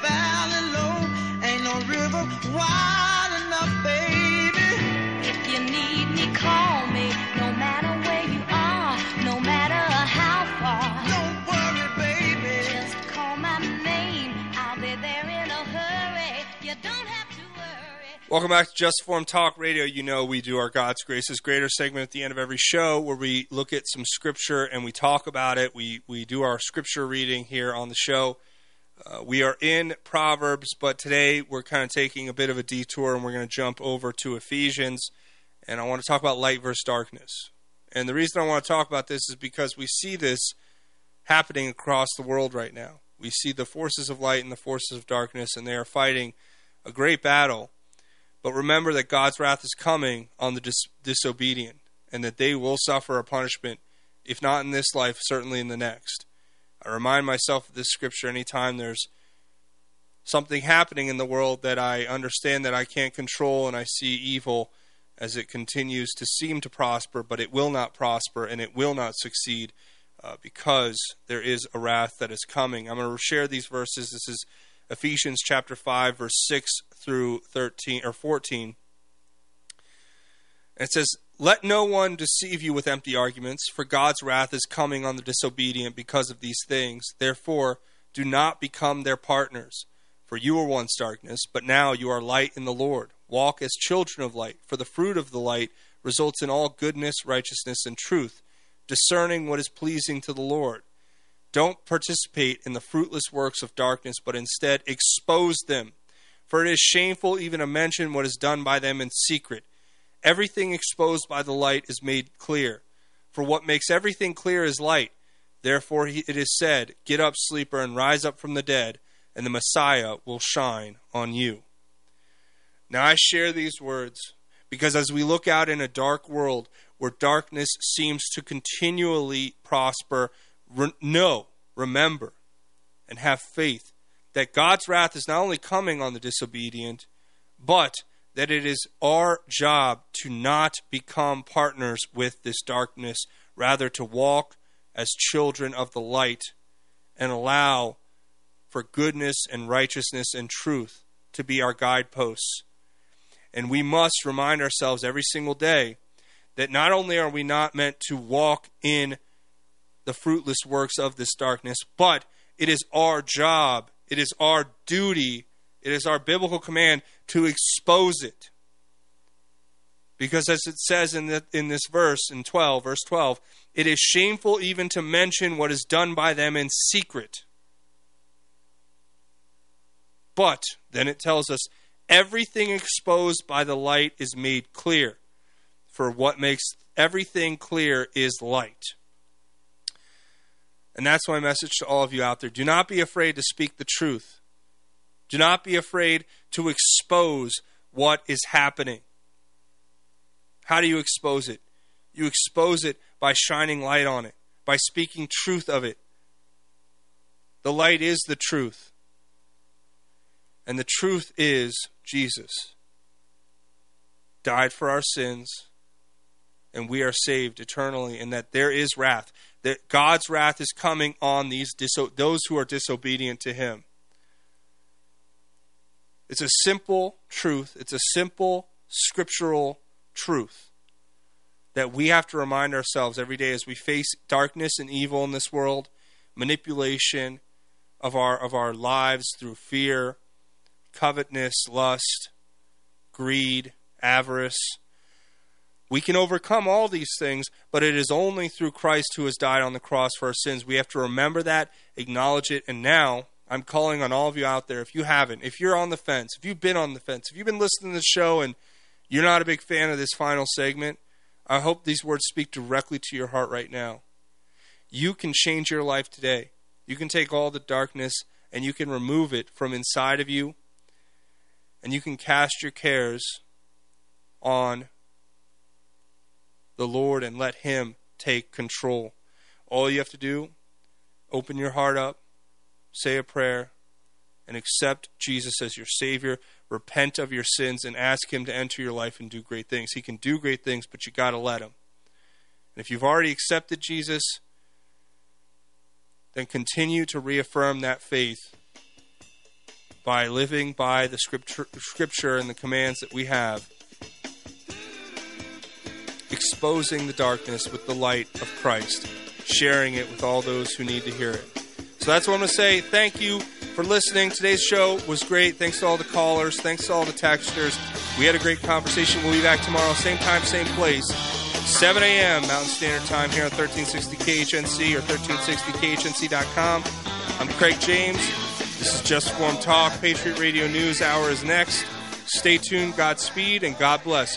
[SPEAKER 25] Valley low, ain't no river wide enough, baby.
[SPEAKER 18] If you need me, call me. No matter where you are, no matter how far.
[SPEAKER 25] Don't worry, baby.
[SPEAKER 18] Just call my name. I'll be there in a hurry. You don't have to worry.
[SPEAKER 2] Welcome back to Just Informed Talk Radio. You know we do our God's Grace is Greater segment at the end of every show where we look at some scripture and we talk about it. We we do our scripture reading here on the show. Uh, we are in Proverbs, but today we're kind of taking a bit of a detour and we're going to jump over to Ephesians. And I want to talk about light versus darkness. And the reason I want to talk about this is because we see this happening across the world right now. We see the forces of light and the forces of darkness, and they are fighting a great battle. But remember that God's wrath is coming on the dis- disobedient, and that they will suffer a punishment, if not in this life, certainly in the next. I remind myself of this scripture anytime there's something happening in the world that I understand that I can't control, and I see evil as it continues to seem to prosper, but it will not prosper and it will not succeed uh, because there is a wrath that is coming. I'm going to share these verses. This is Ephesians chapter 5, verse 6 through 13 or 14. And it says, Let no one deceive you with empty arguments, for God's wrath is coming on the disobedient because of these things. Therefore, do not become their partners. For you were once darkness, but now you are light in the Lord. Walk as children of light, for the fruit of the light results in all goodness, righteousness, and truth, discerning what is pleasing to the Lord. Don't participate in the fruitless works of darkness, but instead expose them. For it is shameful even to mention what is done by them in secret. Everything exposed by the light is made clear. For what makes everything clear is light. Therefore he- it is said, Get up, sleeper, and rise up from the dead, and the Messiah will shine on you. Now I share these words because as we look out in a dark world where darkness seems to continually prosper, re- know, remember, and have faith that God's wrath is not only coming on the disobedient, but that it is our job to not become partners with this darkness, rather to walk as children of the light and allow for goodness and righteousness and truth to be our guideposts. And we must remind ourselves every single day that not only are we not meant to walk in the fruitless works of this darkness, but it is our job, it is our duty, it is our biblical command to expose it. Because as it says in, the, in this verse, in 12, verse 12, it is shameful even to mention what is done by them in secret. But, then it tells us, everything exposed by the light is made clear. For what makes everything clear is light. And that's my message to all of you out there. Do not be afraid to speak the truth. Do not be afraid to expose what is happening. How do you expose it? You expose it by shining light on it, by speaking truth of it. The light is the truth. And the truth is Jesus died for our sins, and we are saved eternally, and that there is wrath. That God's wrath is coming on these those who are disobedient to Him. It's a simple truth. It's a simple scriptural truth that we have to remind ourselves every day as we face darkness and evil in this world, manipulation of our of our lives through fear, covetousness, lust, greed, avarice. We can overcome all these things, but it is only through Christ who has died on the cross for our sins. We have to remember that, acknowledge it, and now I'm calling on all of you out there. If you haven't, if you're on the fence, if you've been on the fence, if you've been listening to the show and you're not a big fan of this final segment, I hope these words speak directly to your heart right now. You can change your life today. You can take all the darkness and you can remove it from inside of you, and you can cast your cares on the Lord and let Him take control. All you have to do, open your heart up, say a prayer, and accept Jesus as your Savior. Repent of your sins and ask Him to enter your life and do great things. He can do great things, but you got to let Him. And if you've already accepted Jesus, then continue to reaffirm that faith by living by the scripture, scripture and the commands that we have, exposing the darkness with the light of Christ, sharing it with all those who need to hear it. So that's what I'm going to say. Thank you for listening. Today's show was great. Thanks to all the callers. Thanks to all the texters. We had a great conversation. We'll be back tomorrow, same time, same place. 7 a.m. Mountain Standard Time here on 1360 KHNC or 1360KHNC.com. I'm Craig James. This is Just Informed Talk. Patriot Radio News Hour is next. Stay tuned. Godspeed and God bless.